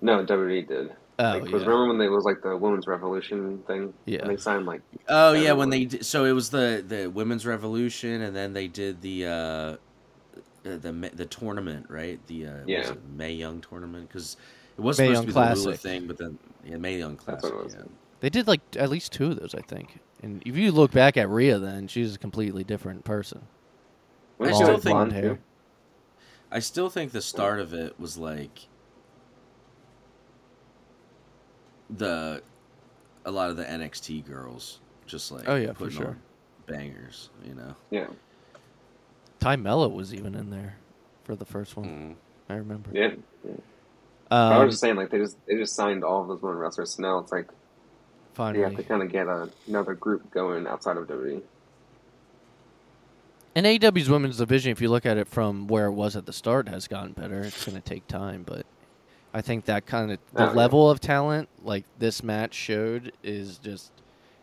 No, WWE did. Oh like, 'cause yeah. remember when they was like the women's revolution thing? Yeah. And they signed like Oh yeah, when they did, so it was the the women's revolution, and then they did the uh, the the, tournament, right? The uh, Yeah. Mae Young tournament because it was Mae supposed Young to be the Lula thing, but then yeah, Mae Young That's Classic. what it was. yeah. They did like at least two of those, I think. And if you look back at Rhea, then she's a completely different person. Wasn't I she, still think- blonde, hair. I still think the start of it was like the a lot of the NXT girls just like Oh, yeah, for putting sure. on bangers, you know. Yeah. Ty Mello was even in there for the first one. Mm. I remember. Yeah. yeah. I Um, was just saying, like they just they just signed all of those women wrestlers. So now it's like you have to kind of get a, another group going outside of. WWE. And AEW's women's division, if you look at it from where it was at the start, has gotten better. It's going to take time, but I think that kind of the Oh, yeah. level of talent, like this match showed, is just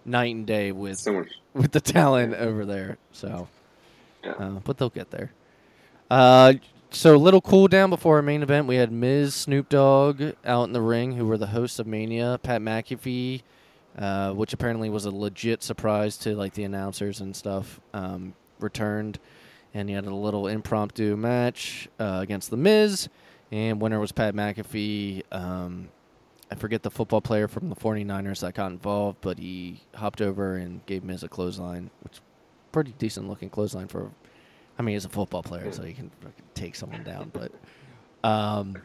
night and day with So with the talent over there. So, Yeah. uh, but they'll get there. Uh, so a little cool down before our main event, we had Miz, Snoop Dogg out in the ring, who were the hosts of Mania. Pat McAfee, uh, which apparently was a legit surprise to like the announcers and stuff, um, returned, and he had a little impromptu match uh, against the Miz, and winner was Pat McAfee. Um, I forget the football player from the 49ers that got involved, but he hopped over and gave Miz a clothesline, which pretty decent looking clothesline for. I mean, he's a football player, so he can take someone down. But um,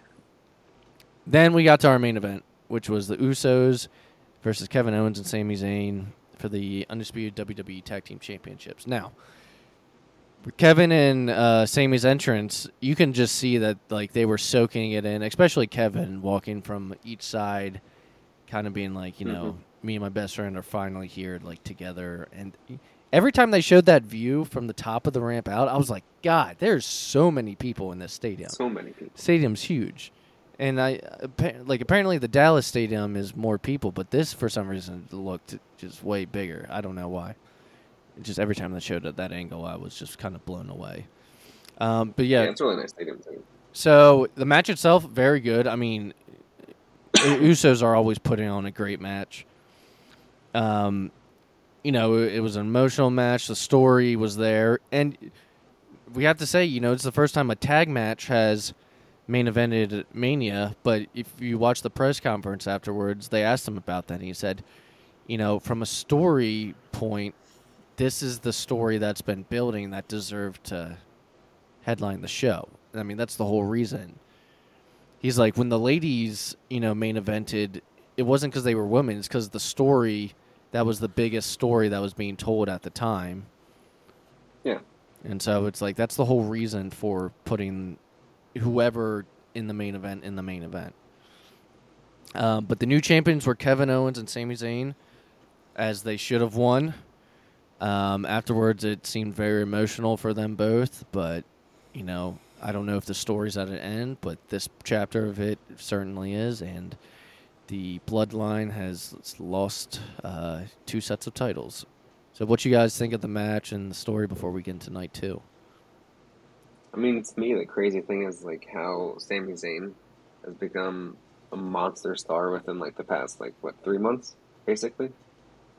then we got to our main event, which was the Usos versus Kevin Owens and Sami Zayn for the undisputed WWE Tag Team Championships. Now, with Kevin and uh, Sami's entrance, you can just see that like they were soaking it in, especially Kevin walking from each side, kind of being like, you know, me and my best friend are finally here, like together. And every time they showed that view from the top of the ramp out, I was like, God, there's so many people in this stadium. So many people. Stadium's huge, And I like apparently the Dallas stadium is more people, but this for some reason looked just way bigger. I don't know why. Just every time they showed at that angle, I was just kind of blown away. Um, but Yeah, yeah, it's really nice stadium too. so the match itself, very good. I mean, Usos are always putting on a great match. Um, you know, it, it was an emotional match. The story was there, and we have to say, you know, it's the first time a tag match has main evented Mania. But if you watch the press conference afterwards, they asked him about that, and he said, you know, from a story point, this is the story that's been building that deserved to headline the show. I mean, that's the whole reason. He's like, when the ladies, you know, main evented, it wasn't because they were women, it's because the story that was the biggest story that was being told at the time. Yeah. And so it's like, that's the whole reason for putting whoever in the main event in the main event. Um, but the new champions were Kevin Owens and Sami Zayn, as they should have won. Um, afterwards, it seemed very emotional for them both, but you know, I don't know if the story's at an end, but this chapter of it certainly is, and the bloodline has lost uh, two sets of titles. So, what you guys think of the match and the story before we get into night two? I mean, to me, the crazy thing is like how Sami Zayn has become a monster star within like the past like what three months, basically.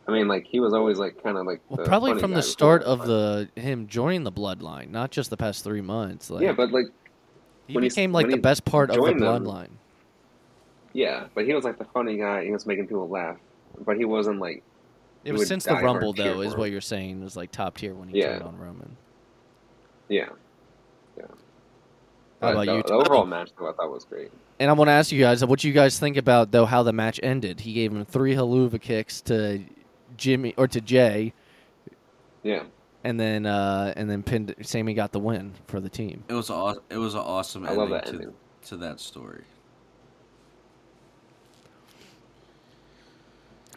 I mean, like he was always like kind of like Well, probably from the start of the him joining the bloodline, not just the past three months. Like, yeah, but like he became like the best part of the joined them- bloodline. yeah, but he was like the funny guy. He was making people laugh, but he wasn't like It was since the Rumble, though, is what you're saying. It was like top tier when he Yeah. turned on Roman. yeah. How about the, you? the overall match though, I thought was great. And I want to ask you guys, what you guys think about though how the match ended? He gave him three Helluva kicks to Jimmy or to Jay, Yeah, and then uh, and then pinned. Sami got the win for the team. It was aw- it was an awesome I ending, love that to, ending. to that story.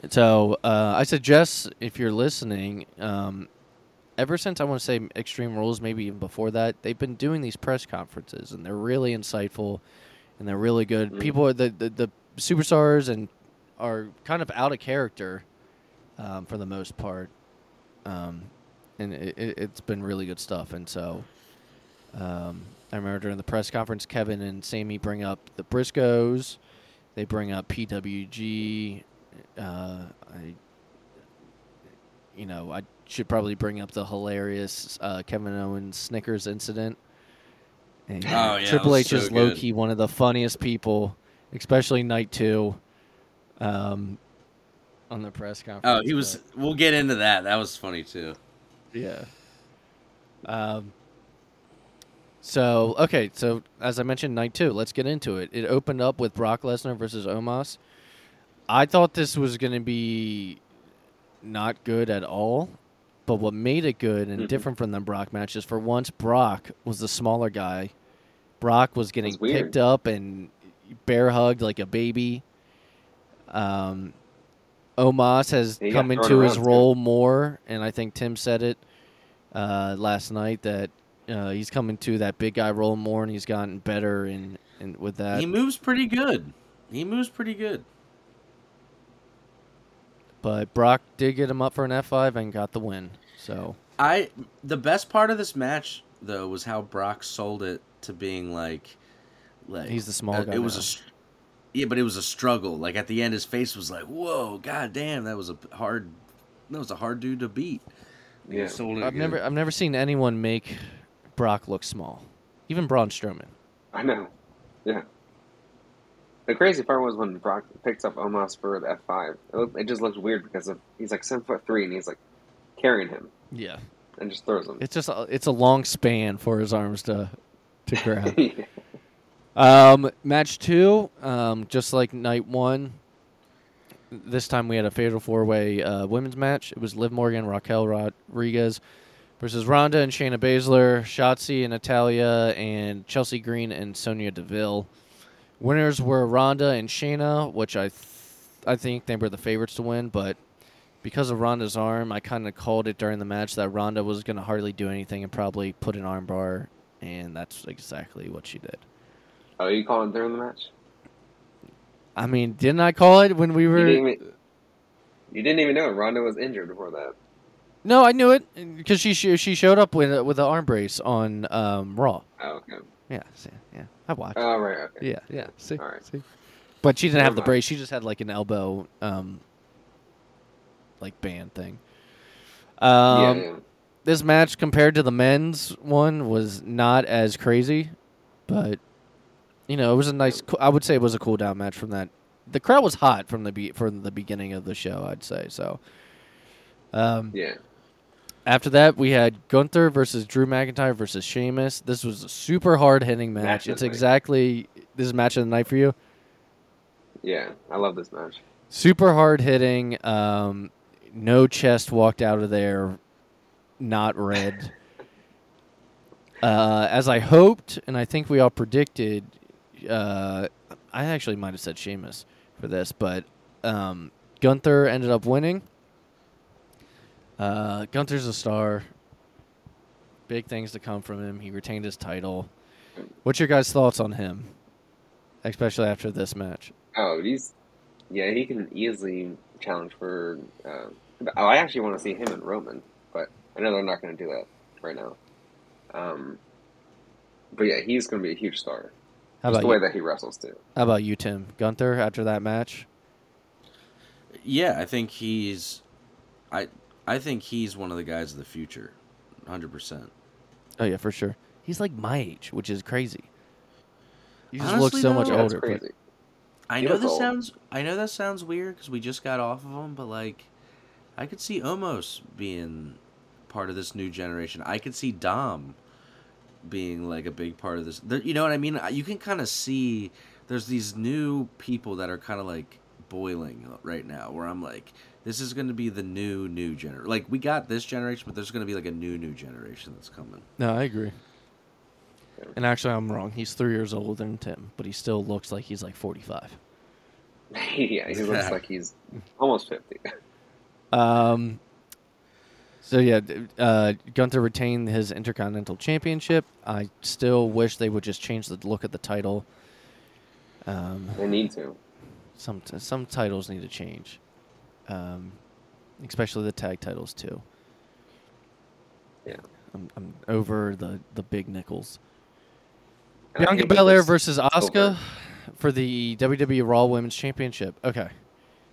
So uh, I suggest if you're listening, um, ever since I want to say Extreme Rules, maybe even before that, they've been doing these press conferences, and they're really insightful, and they're really good. Mhm. People, are the, the the superstars, and are kind of out of character um, for the most part, um, and it, it, it's been really good stuff. And so, um, I remember during the press conference, Kevin and Sami bring up the Briscoes. They bring up PWG. Uh, I, you know, I should probably bring up the hilarious uh, Kevin Owens Snickers incident. And Oh, yeah, Triple H so is low key one of the funniest people, especially night two. Um, on the press conference. Oh, he was. but- We'll get into that. That was funny too. yeah. Um. So okay, so as I mentioned, night two. Let's get into it. It opened up with Brock Lesnar versus Omos. I thought this was going to be not good at all, but what made it good and Mhm. different from the Brock matches, for once Brock was the smaller guy. Brock was getting That's picked up and bear hugged like a baby. Um, Omos has He come into his around, too. role more, and I think Tim said it uh, last night that uh, he's coming to that big guy role more, and he's gotten better in, in with that. he moves pretty good. He moves pretty good. But Brock did get him up for an F5 and got the win. So I the best part of this match though was how Brock sold it to being like, like He's the small uh, guy It was a yeah, but it was a struggle. Like at the end, his face was like, "Whoa, god damn, that was a hard, that was a hard dude to beat." He Yeah. sold it I've good. never I've never seen anyone make Brock look small. Even Braun Strowman. I know. Yeah. The crazy part was when Brock picks up Omos for the F five. It, looked- it just looks weird because of he's like seven foot three and he's like carrying him Yeah. and just throws him. It's just a, it's a long span for his arms to to grab. <laughs> Yeah. Um, match two, um, just like night one. This time we had a fatal four way uh, women's match. It was Liv Morgan, Raquel Rodriguez versus Ronda and Shayna Baszler, Shotzi and Natalya, and Chelsea Green and Sonya Deville. Winners were Ronda and Shayna, which I th- I think they were the favorites to win, but because of Ronda's arm, I kind of called it during the match that Ronda was going to hardly do anything and probably put an armbar, and that's exactly what she did. Oh, you calling during the match? I mean, didn't I call it when we You were? didn't, even, you didn't even know Ronda was injured before that. No, I knew it because she sh- she showed up with with an arm brace on um, Raw. Oh, okay. Yeah, yeah, I watched. Oh, right. Okay. yeah, yeah. See, All right. see. But she didn't have the mind. brace. She just had like an elbow, um, like band thing. Um, yeah, yeah. this match compared to the men's one was not as crazy, but you know it was a nice. co- I would say it was a cool down match from that. The crowd was hot from the be- from the beginning of the show. I'd say so. Um, Yeah. After that, we had Gunther versus Drew McIntyre versus Sheamus. This was a super hard hitting match. Match It's exactly this is match of the night for you. Yeah. I love this match. Super hard hitting. Um, no chest walked out of there, not red. <laughs> uh, as I hoped, and I think we all predicted. Uh, I actually might have said Sheamus for this, but um, Gunther ended up winning. Uh, Gunther's a star. Big things to come from him. He retained his title. What's your guys' thoughts on him, especially after this match? Oh, he's yeah, he can easily challenge for. Uh, oh, I actually want to see him and Roman, but I know they're not going to do that right now. Um, but yeah, he's going to be a huge star. How Just about the way you? that he wrestles too. How about you, Tim? Gunther after that match? Yeah, I think he's, I I think he's one of the guys of the future, hundred percent. Oh yeah, for sure. He's like my age, which is crazy. He just Honestly, looks so though, much Yeah, that's older. but- I know this old. sounds I know that sounds weird because we just got off of him, but like, I could see Omos being part of this new generation. I could see Dom being like a big part of this. There, you know what I mean? You can kind of see there's these new people that are kind of like boiling right now. Where I'm like, this is going to be the new new generation. Like we got this generation, but there's going to be like a new new generation that's coming. No, I agree. And actually, I'm wrong. He's three years older than Tim, but he still looks like he's like 45. <laughs> yeah, he looks like he's <laughs> almost fifty. Um. So yeah, uh, Gunther retained his Intercontinental Championship. I still wish they would just change the look of the title. Um, They need to. some some titles need to change, um, especially the tag titles too. Yeah. I'm, I'm over the the big nickels. And Bianca Belair versus Asuka for the WWE Raw Women's Championship. Okay.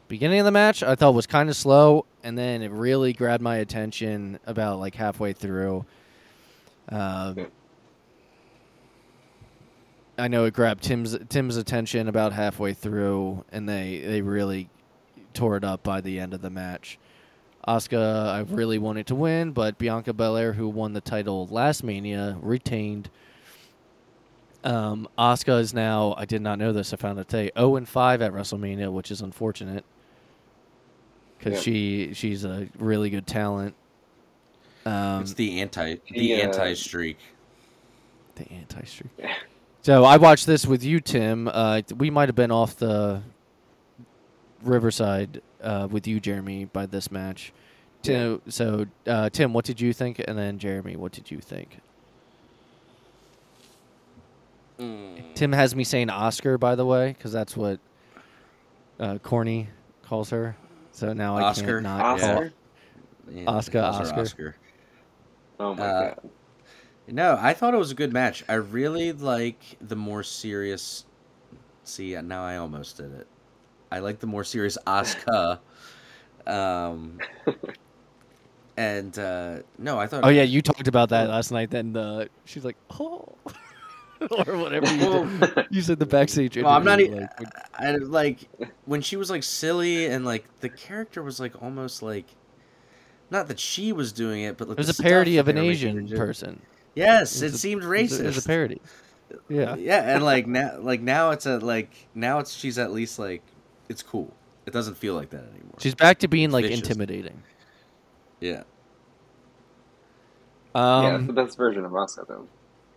Beginning of the match I thought was kind of slow, and then it really grabbed my attention about like halfway through. Um, Yeah. I know it grabbed Tim's Tim's attention about halfway through, and they they really tore it up by the end of the match. Asuka, I really wanted to win, but Bianca Belair, who won the title last Mania, retained. Um, Asuka is now. I did not know this. I found out today. Zero and five at WrestleMania, which is unfortunate because Yeah. she she's a really good talent. Um, it's the anti the he, uh, anti streak. the anti streak. Yeah. So I watched this with you, Tim. Uh, we might have been off the Riverside uh, with you, Jeremy, by this match. Tim, So, uh, Tim, what did you think? And then Jeremy, what did you think? Tim has me saying Oscar, by the way, because that's what uh, Corny calls her. So now I Oscar? can't not Oscar? Yeah, Oscar, calls her Oscar. Oh my Uh, god. No, I thought it was a good match. I really like the more serious. See, now I almost did it. I like the more serious Asuka. um, <laughs> and uh, no, I thought. Oh yeah, you talked about that last night. Then uh, she's like, "Oh," <laughs> or whatever you did. You said the backstage. Well, I'm not. interview, e- like, when- I, like when she was like silly and like the character was like almost like. Not that she was doing it, but like It was a parody of an they were making Asian person. Yes, It it, a- seemed It racist. was, a, it was a parody. Yeah. yeah, and like now, like now it's a like now it's she's at least like it's cool. It doesn't feel like that anymore. She's back to being like vicious. intimidating. yeah. Um, yeah, it's the best version of Asuka though.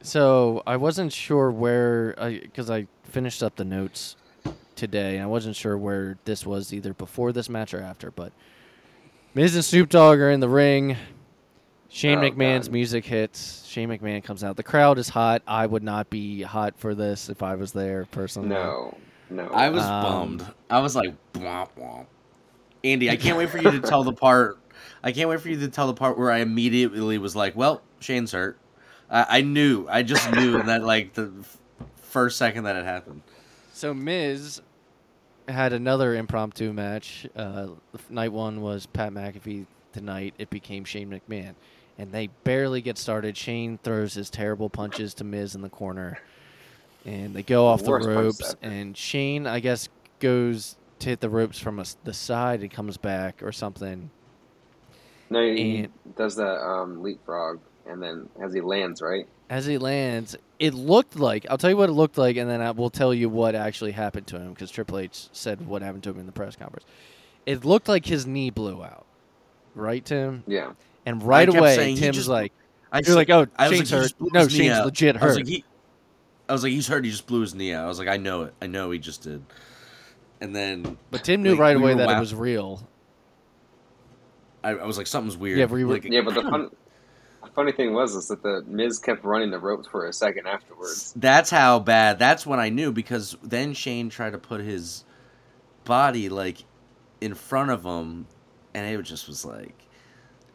So I wasn't sure where, because I, finished up the notes today, and I wasn't sure where this was either before this match or after. But Miz and Snoop Dogg are in the ring. Shane Oh, McMahon's God. music hits. Shane McMahon comes out. The crowd is hot. I would not be hot for this if I was there personally. No, No, I was Um, bummed. I was like, womp womp. Andy, I can't wait for you to tell the part. I can't wait for you to tell the part where I immediately was like, "Well, Shane's hurt." I, I knew. I just knew <laughs> that like the f- first second that it happened. So Miz had another impromptu match. Uh, night one was Pat McAfee. Tonight it became Shane McMahon, and they barely get started. Shane throws his terrible punches to Miz in the corner, and they go off the Worst ropes. And Shane, I guess, goes to hit the ropes from a s the side and comes back or something. no, he and- does that um, leapfrog, and then as he lands, right? As he lands, it looked like I'll tell you what it looked like, and then I will tell you what actually happened to him because Triple H said what happened to him in the press conference. It looked like his knee blew out, right, Tim? Yeah. And right away, saying he Tim's just- like, I "You're said- like, oh, I Shane's like, hurt. No, his Shane's out. legit I was hurt." like, he, I was like, he's hurt. He just blew his knee out. I was like, I know it. I know he just did. And then but Tim knew like, right we away that wow- it was real. I, I was like, something's weird. Yeah, we were- Like, Yeah, but the fun, the funny thing was is that the Miz kept running the ropes for a second afterwards. That's how bad. That's when I knew because then Shane tried to put his body like in front of him, and it just was like,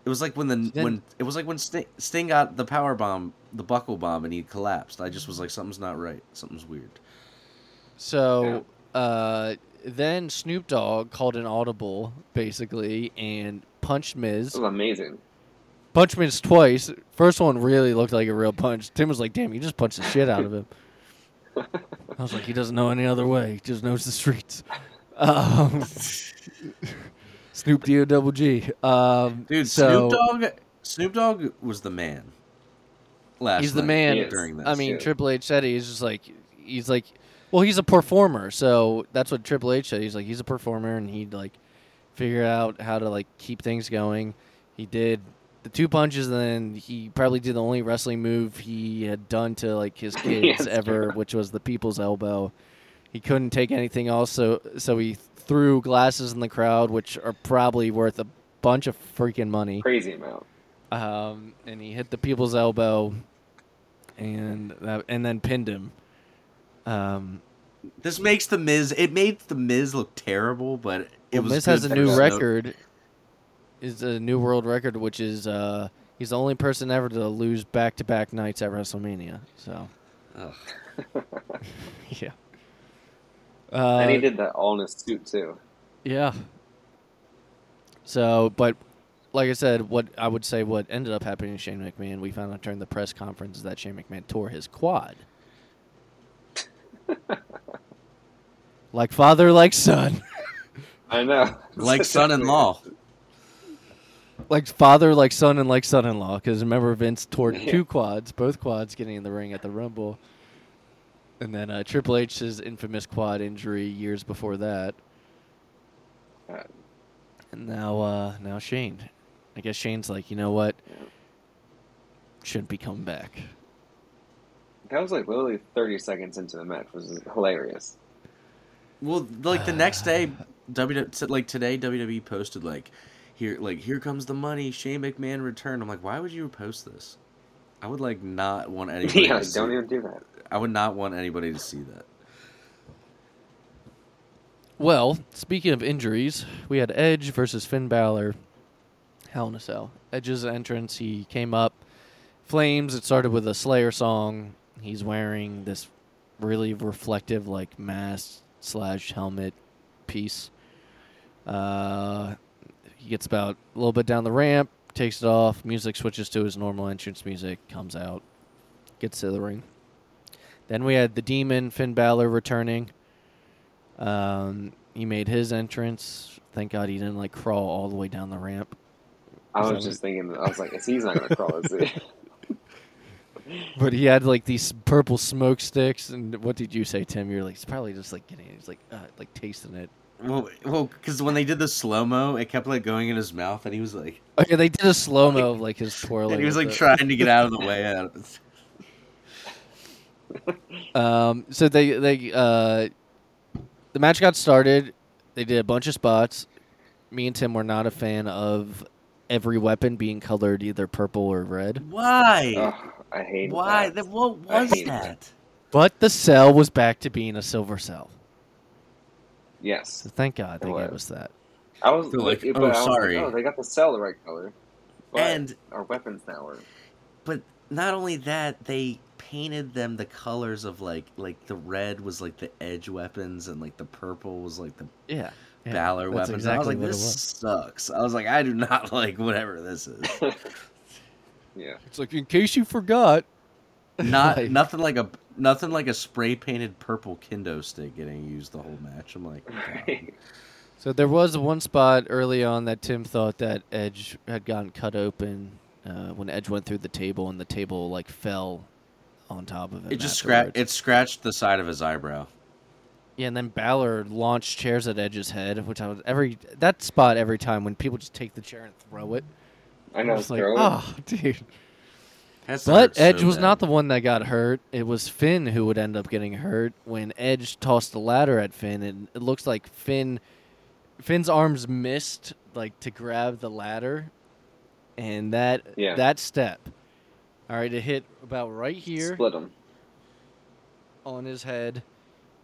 it was like when the Then- when it was like when Sting, Sting got the power bomb, the buckle bomb, and he collapsed. I just was like, something's not right. Something's weird. So uh, then Snoop Dogg called an audible, basically, and punched Miz. This was amazing. Punched Miz twice. First one really looked like a real punch. Tim was like, "Damn, you just punched the shit out of him." <laughs> I was like, "He doesn't know any other way. He just knows the streets." <laughs> Um, Snoop D O double G. Um, Dude, so Snoop Dogg. Snoop Dogg was the man. Last he's the man. He during this. I mean, yeah. Triple H said he's just like he's like, well, he's a performer, so that's what Triple H said. He's like he's a performer, and he'd like figure out how to like keep things going. He did the two punches, and then he probably did the only wrestling move he had done to like his <laughs> kids Yes, ever, sure. which was the people's elbow. He couldn't take anything else, so so he threw glasses in the crowd, which are probably worth a bunch of freaking money Crazy amount. um, and he hit the people's elbow, and that, and then pinned him. Um, this makes the Miz. It made the Miz look terrible, but it well, was. Miz has a new for Snoop. record. Is a new world record, which is uh, he's the only person ever to lose back to back nights at WrestleMania. So Ugh. <laughs> yeah. Uh, and he did that all in his suit too. Yeah. So, but like I said, what I would say what ended up happening to Shane McMahon, we found out during the press conference is that Shane McMahon tore his quad. <laughs> like father, like son. I know. like <laughs> son-in-law. like father, like son, and like son-in-law. Because remember, Vince tore Yeah. two quads, both quads getting in the ring at the Rumble, and then uh, Triple H's infamous quad injury years before that. Uh, And now, uh, now Shane. I guess Shane's like, you know what? Shouldn't be coming back. That was like literally 30 seconds into the match, which is hilarious. Well, like the next day, <sighs> W like today WWE posted like here like here comes the money. Shane McMahon returned. I'm like, why would you post this? I would like not want <laughs> anybody. yeah, to like, see, don't even do that. I would not want anybody to see that. Well, speaking of injuries, we had Edge versus Finn Balor. Hell in a Cell. Edge's entrance, he came up, flames. It started with a Slayer song. He's wearing this really reflective, like mask slash helmet piece. Uh, he gets about a little bit down the ramp, takes it off. Music switches to his normal entrance music. Comes out, gets to the ring. Then we had the Demon Finn Balor returning. Um, he made his entrance. Thank God he didn't like crawl all the way down the ramp. I was just thinking, I was like, he's not going to crawl, is he? <laughs> But he had like these purple smoke sticks, and what did you say, Tim? You're like, he's probably just like getting, he's like, uh, like tasting it. Well, well, because when they did the slow mo, it kept like going in his mouth, and he was like, Oh yeah, they did a slow mo of like his twirling. and he was like the- trying to get out of the <laughs> way. Out of it. Um, so they they uh, the match got started. They did a bunch of spots. Me and Tim were not a fan of every weapon being colored either purple or red. Why? Ugh, I hate Why? that. That, what was hate that? But the cell was back to being a silver cell. Yes. So thank God they It gave was. us that. I was Feel like, like, oh, but oh, I was like, sorry. oh, they got to sell the right color. But And- our weapons now are But not only that, they painted them the colors of like like the red was like the edge weapons and like the purple was like the Yeah. yeah Balor that's weapons. And I was like, this was. sucks. I was like, I do not <laughs> like whatever this is. <laughs> yeah. It's like in case you forgot. Not <laughs> Like- nothing like a nothing like a spray painted purple kendo stick getting used the whole match. I'm like, God. So there was one spot early on that Tim thought that Edge had gotten cut open uh, when Edge went through the table, and the table like fell on top of him. it just scratched. afterwards. It scratched the side of his eyebrow. Yeah, and then Balor launched chairs at Edge's head, which I was every that spot every time when people just take the chair and throw it. I know. was like, throw it. oh, dude. Has But hurt so Edge was bad. not the one that got hurt. It was Finn who would end up getting hurt when Edge tossed the ladder at Finn, and it looks like Finn, Finn's arms missed like to grab the ladder, and that Yeah. that step, all right, it hit about right here Split them. on his head.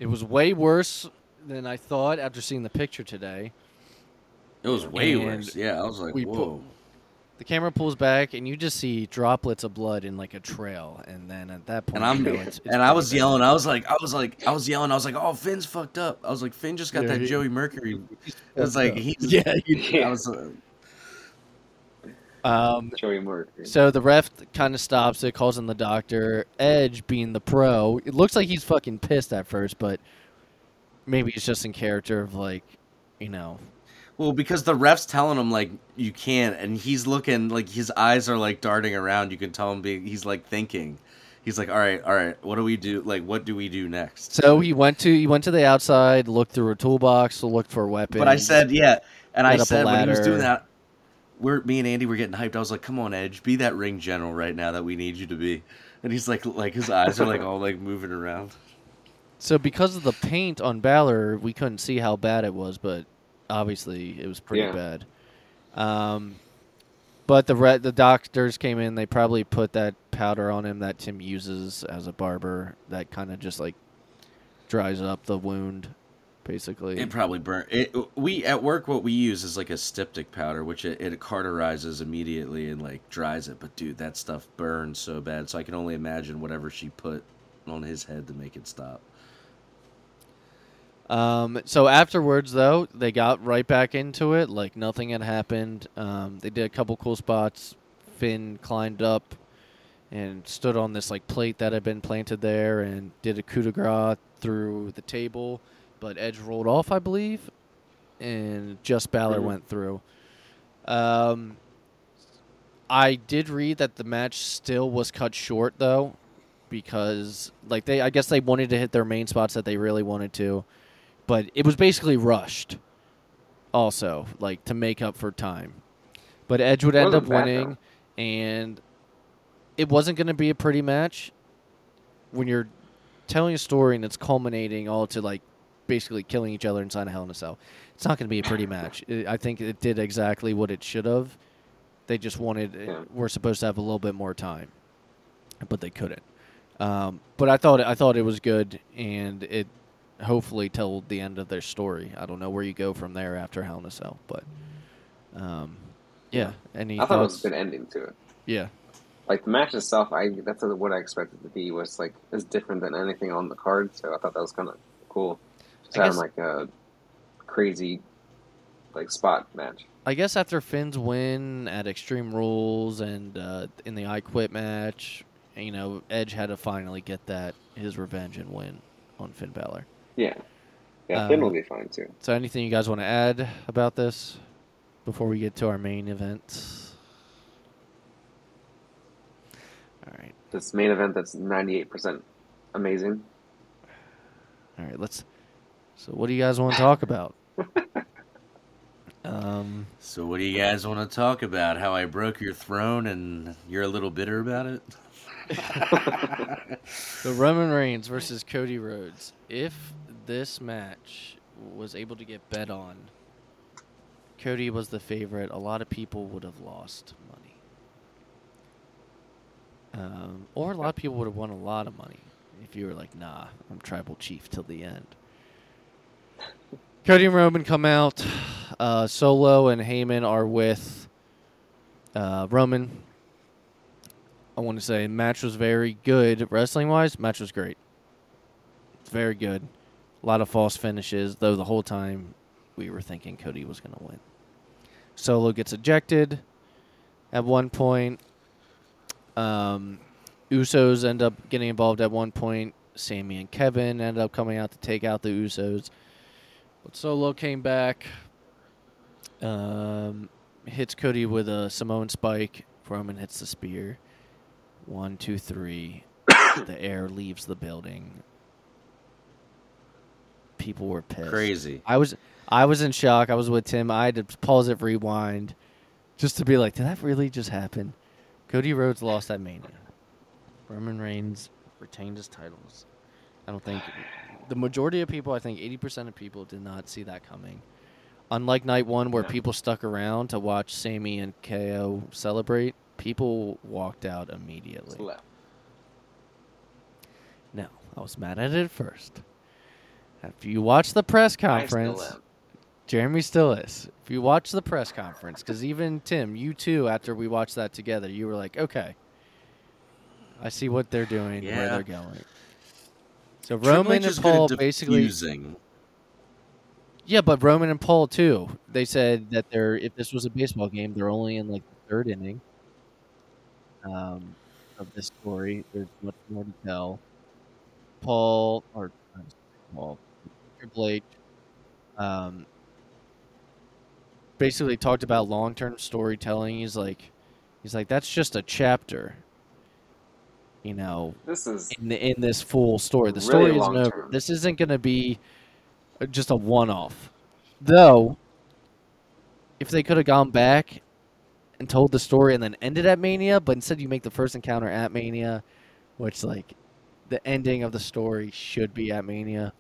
It was way worse than I thought after seeing the picture today. It was way And worse. Yeah, I was like, we put- whoa. The camera pulls back, and you just see droplets of blood in like a trail, and then at that point, And I'm you know it's, it's and I was bad. yelling. I was like, I was like, I was yelling. I was like, oh, Finn's fucked up. I was like, Finn just got Yeah, that he- Joey <laughs> Mercury. <laughs> I was like he's Yeah, Yeah. I was. Uh, Um, Joey Mercury. so the ref kind of stops it, calls in the doctor. Edge, being the pro, it looks like he's fucking pissed at first, but maybe it's just in character of like, you know, well, because the ref's telling him like you can't, and he's looking like his eyes are like darting around. You can tell him being he's like thinking. He's like, all right, all right, what do we do? Like, what do we do next? So he went to he went to the outside, looked through a toolbox, looked for a weapon. But I said, yeah, and I Set up a said when he was doing that, we're me and Andy were getting hyped. I was like, "Come on, Edge, be that ring general right now that we need you to be." And he's like, like his eyes are like all like moving around. so because of the paint on Balor, we couldn't see how bad it was, but obviously it was pretty Yeah. bad. Um, but the re- the doctors came in. They probably put that powder on him that Tim uses as a barber. That kind of just like dries up the wound, basically. It probably burnt. It, we at work what we use is like a styptic powder, which it, it cauterizes immediately and like dries it. But dude, that stuff burns so bad. So I can only imagine whatever she put on his head to make it stop. Um, so afterwards, though, they got right back into it, like nothing had happened. Um, they did a couple cool spots. Finn climbed up and stood on this like plate that had been planted there, and did a coup de grace through the table. But Edge rolled off, I believe, and just Balor Mhm. went through. Um, I did read that the match still was cut short though, because like they, I guess they wanted to hit their main spots that they really wanted to, but it was basically rushed. Also, like to make up for time, but Edge would end up winning, and it wasn't going to be a pretty match. When you're telling a story and it's culminating all to like basically killing each other inside a Hell in a Cell, it's not going to be a pretty match. <laughs> I I think it did exactly what it should have. They just wanted Yeah. we're supposed to have a little bit more time, but they couldn't. Um, but I thought I thought it was good, and it hopefully told the end of their story. I don't know where you go from there after Hell in a Cell, but um, yeah. Any I thought it was a good ending to it. Yeah, Like the match itself, I that's what I expected to be. Was like is different than anything on the card, so I thought that was kind of cool. Just I having guess- like a crazy like spot match. I guess after Finn's win at Extreme Rules and uh, in the I Quit match, you know, Edge had to finally get that his revenge and win on Finn Balor. Yeah, yeah, Finn will be fine too. So, anything you guys want to add about this before we get to our main event? All right, This main event that's ninety eight percent amazing. all right. Let's. So, what do you guys want to talk about? <laughs> um, So what do you guys want to talk about? How I broke your throne and you're a little bitter about it? <laughs> the Roman Reigns versus Cody Rhodes. If this match was able to get bet on, Cody was the favorite. A lot of people would have lost money. Um, or a lot of people would have won a lot of money if you were like, nah, I'm tribal chief till the end. Cody and Roman come out. Uh, Solo and Heyman are with uh, Roman. I want to say match was very good wrestling wise. Match was great. Very good. A lot of false finishes, though the whole time we were thinking Cody was going to win. Solo gets ejected at one point. Um, Usos end up getting involved at one point. Sammy and Kevin end up coming out to take out the Usos. But Solo came back, um, hits Cody with a Samoan spike. Roman hits the spear. One, two, three. <coughs> the air leaves the building. People were pissed. Crazy. I was I was in shock. I was with Tim. I had to pause it, rewind, just to be like, did that really just happen? Cody Rhodes lost at Mania. Roman Reigns retained his titles. I don't think <sighs> the majority of people, I think 80% of people did not see that coming. Unlike night one, where Yeah. people stuck around to watch Sammy and KO celebrate, people walked out immediately. Left. No, I was mad at it first. If you watch the press I still conference. Jeremy still is. If you watch the press conference, because even Tim, you too, after we watched that together, you were like, okay, I see what they're doing, where Yeah. they're going. So Triple Roman and Paul basically, yeah, but Roman and Paul too. They said that they're if this was a baseball game, they're only in like the third inning um, of this story. There's much more to tell. Paul or not Paul Triple H um, basically talked about long term storytelling. He's like, he's like that's just a chapter. You know, This is in the, in this full story. The Really story is long over. term. This isn't going to be just a one off. Though, if they could have gone back and told the story and then ended at Mania, but instead you make the first encounter at Mania, which like the ending of the story should be at Mania,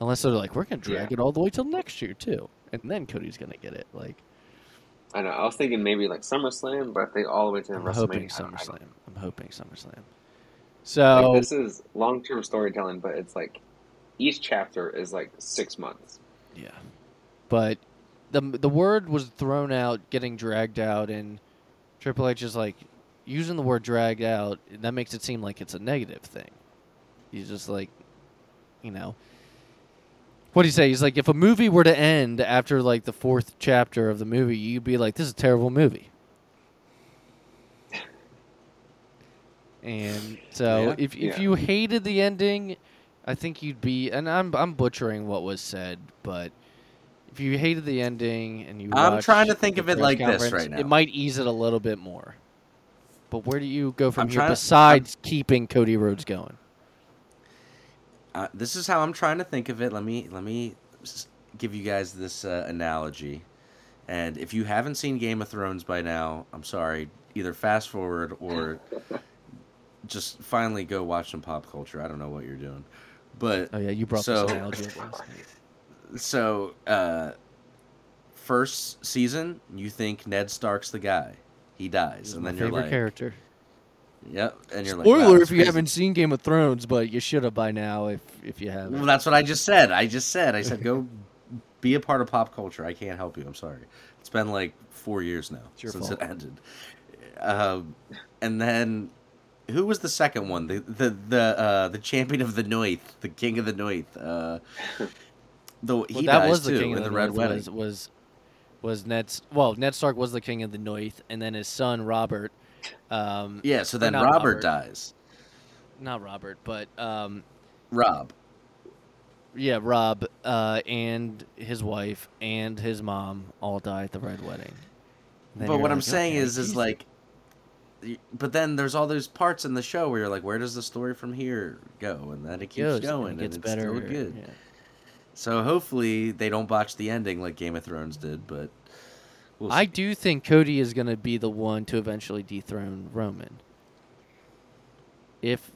unless they're like we're going to drag Yeah. it all the way till next year too, and then Cody's going to get it. Like I know. I was thinking maybe like SummerSlam, but if they all the way to I'm WrestleMania, hoping SummerSlam. I'm hoping SummerSlam. So Like, this is long term storytelling, but it's like each chapter is like six months. Yeah, but the the word was thrown out, getting dragged out, and Triple H is like using the word "dragged out." That makes it seem like it's a negative thing. He's just like, you know, what do you say? He's like, if a movie were to end after like the fourth chapter of the movie, you'd be like, "This is a terrible movie." And so, Yeah. if if Yeah. you hated the ending, I think you'd be. And I'm I'm butchering what was said, but if you hated the ending and you, I'm trying to think of it like this right now. It might ease it a little bit more. But where do you go from I'm here trying to- besides keeping Cody Rhodes going? Uh, this is how I'm trying to think of it. Let me let me give you guys this uh, analogy. And if you haven't seen Game of Thrones by now, I'm sorry. Either fast forward or <laughs> just finally go watch some pop culture. I don't know what you're doing, but Oh yeah, you brought So- this analogy up last <laughs> night. so uh, first season, you think Ned Stark's the guy. He dies, He's and my then you're favorite like, character. "Yep," and you're like, Spoiler wow, if you crazy. haven't seen Game of Thrones, but you should have by now if if you haven't. Well, that's what I just said. I just said. I said go <laughs> be a part of pop culture. I can't help you. I'm sorry. It's been like four years now since fault. it ended. Um, and then who was the second one? The the the uh, the champion of the North, the king of the North. Uh, the Well, he that dies was the too king in of the, the, Red North Wedding. was, was was Ned's well Ned Stark was the king of the North, and then his son Robert. Um, Yeah. So then Robert, Robert. dies. not Robert, but um, Rob. yeah, Rob uh, and his wife and his mom all die at the Red Wedding. But what I'm like, saying okay, is, is like, but then there's all those parts in the show where you're like, where does the story from here go? And then it keeps Goes, and going, it gets and better. it's still good. yeah. So hopefully they don't botch the ending like Game of Thrones did, but we'll I do think Cody is going to be the one to eventually dethrone Roman. If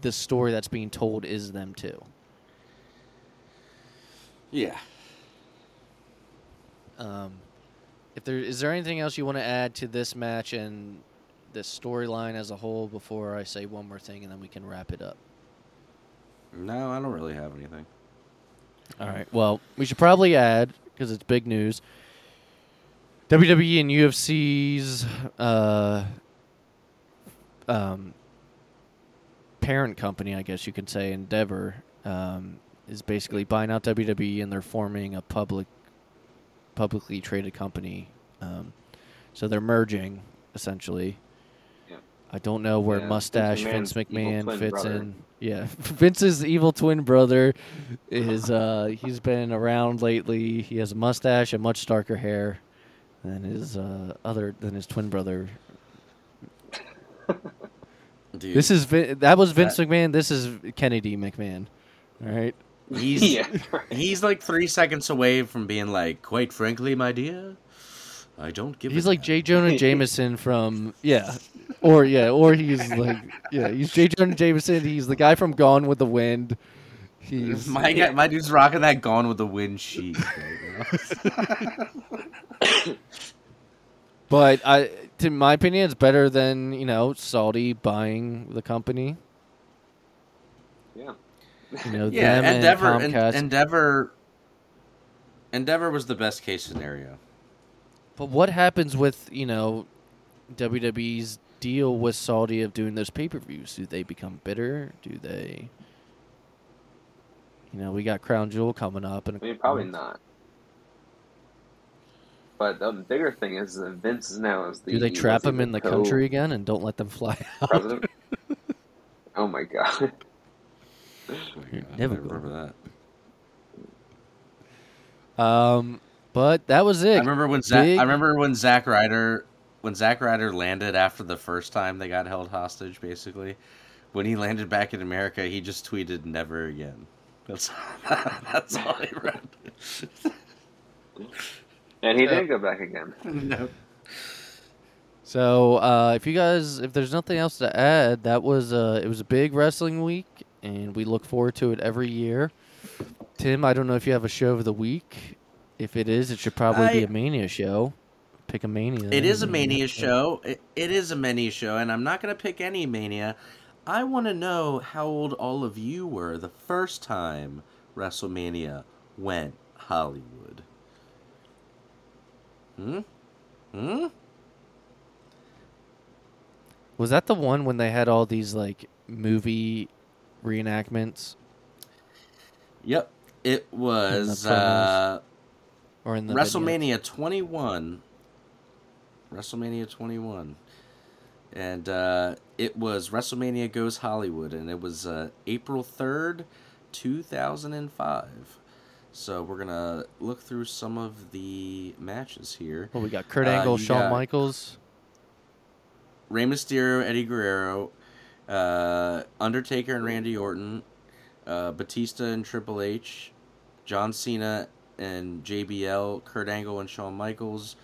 the story that's being told is them too. yeah. Um, if there is there anything else you want to add to this match and this storyline as a whole before I say one more thing and then we can wrap it up. No, I don't really have anything. All right. Well, we should probably add because it's big news. WWE and UFC's uh, um, parent company, I guess you could say, Endeavor, um, is basically buying out WWE, and they're forming a public, publicly traded company. Um, so they're merging, essentially. Yeah. I don't know where Yeah, mustache Vince McMahon fits brother. in. Yeah, <laughs> Vince's evil twin brother is uh he's been around lately. He has a mustache and much darker hair than his uh other than his twin brother. Dude, This is Vin- that was Vince McMahon. This is Kennedy McMahon. All right. he's <laughs> yeah, right. he's like three seconds away from being like, quite frankly, my dear, I don't give. He's a like damn." J. Jonah <laughs> Jameson from yeah, or yeah, or he's like yeah, he's J. Jonah Jameson. He's the guy from Gone with the Wind. He's My guy, my dude's rocking that Gone with the Wind sheet. Right now. <laughs> But I, to my opinion, it's better than you know Saudi buying the company. yeah. You know, yeah, them Endeavor, and En- Endeavor, Endeavor was the best case scenario. but what happens with you know WWE's deal with Saudi of doing those pay per views? Do they become bitter? Do they? You know, we got Crown Jewel coming up, and I mean, probably <laughs> not. But the bigger thing is that Vince is now is the. Do they trap him in the co- country again and don't let them fly <laughs> out? President. <laughs> oh my god. You're I never remember that. Um, but that was it. I remember when Zack. Big- I remember when Zack Ryder when Zack Ryder landed after the first time they got held hostage. Basically, when he landed back in America, he just tweeted "Never again." That's <laughs> that's all he read. And he Yeah. didn't go back again. <laughs> no. So, uh, if you guys, if there's nothing else to add, that was uh, it was a big wrestling week, and we look forward to it every year. Tim, I don't know if you have a show of the week. If it is, it should probably be a Mania show. Pick a Mania. It is a mania Yeah. show. It, it is a mania show, and I'm not gonna pick any mania. I want to know how old all of you were the first time WrestleMania went Hollywood. Hmm. Hmm. Was that the one when they had all these like movie reenactments, Yep. It was uh, or in the? WrestleMania 21. WrestleMania 21. And uh, it was WrestleMania Goes Hollywood, and it was uh, April 3rd, 2005. So we're going to look through some of the matches here. Well, we got Kurt Uh, Angle, you Shawn Michaels. Rey Mysterio, Eddie Guerrero, uh, Undertaker and Randy Orton, uh, Batista and Triple H, John Cena and JBL, Kurt Angle and Shawn Michaels.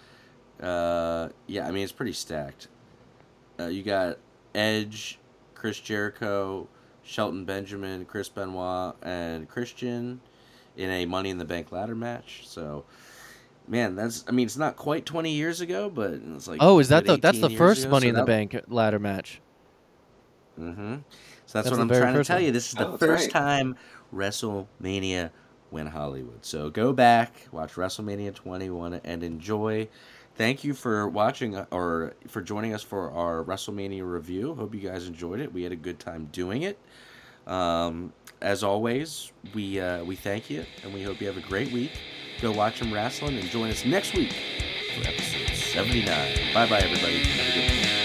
Uh, yeah, I mean it's pretty stacked. Uh, you got Edge, Chris Jericho, Shelton Benjamin, Chris Benoit, and Christian in a Money in the Bank ladder match. So, man, that's I mean it's not quite twenty years ago, but it's like oh, is that the that's the first ago, Money so in the that- Bank ladder match? Mm-hmm. So that's, That's what I'm trying to tell one. you. This is the Oh, first right. time WrestleMania went Hollywood. So go back, watch WrestleMania 21, and enjoy. Thank you for watching uh, or for joining us for our WrestleMania review. Hope you guys enjoyed it. We had a good time doing it. Um, as always, we uh, we thank you and we hope you have a great week. Go watch some wrestling and join us next week for episode 79. Bye bye, everybody.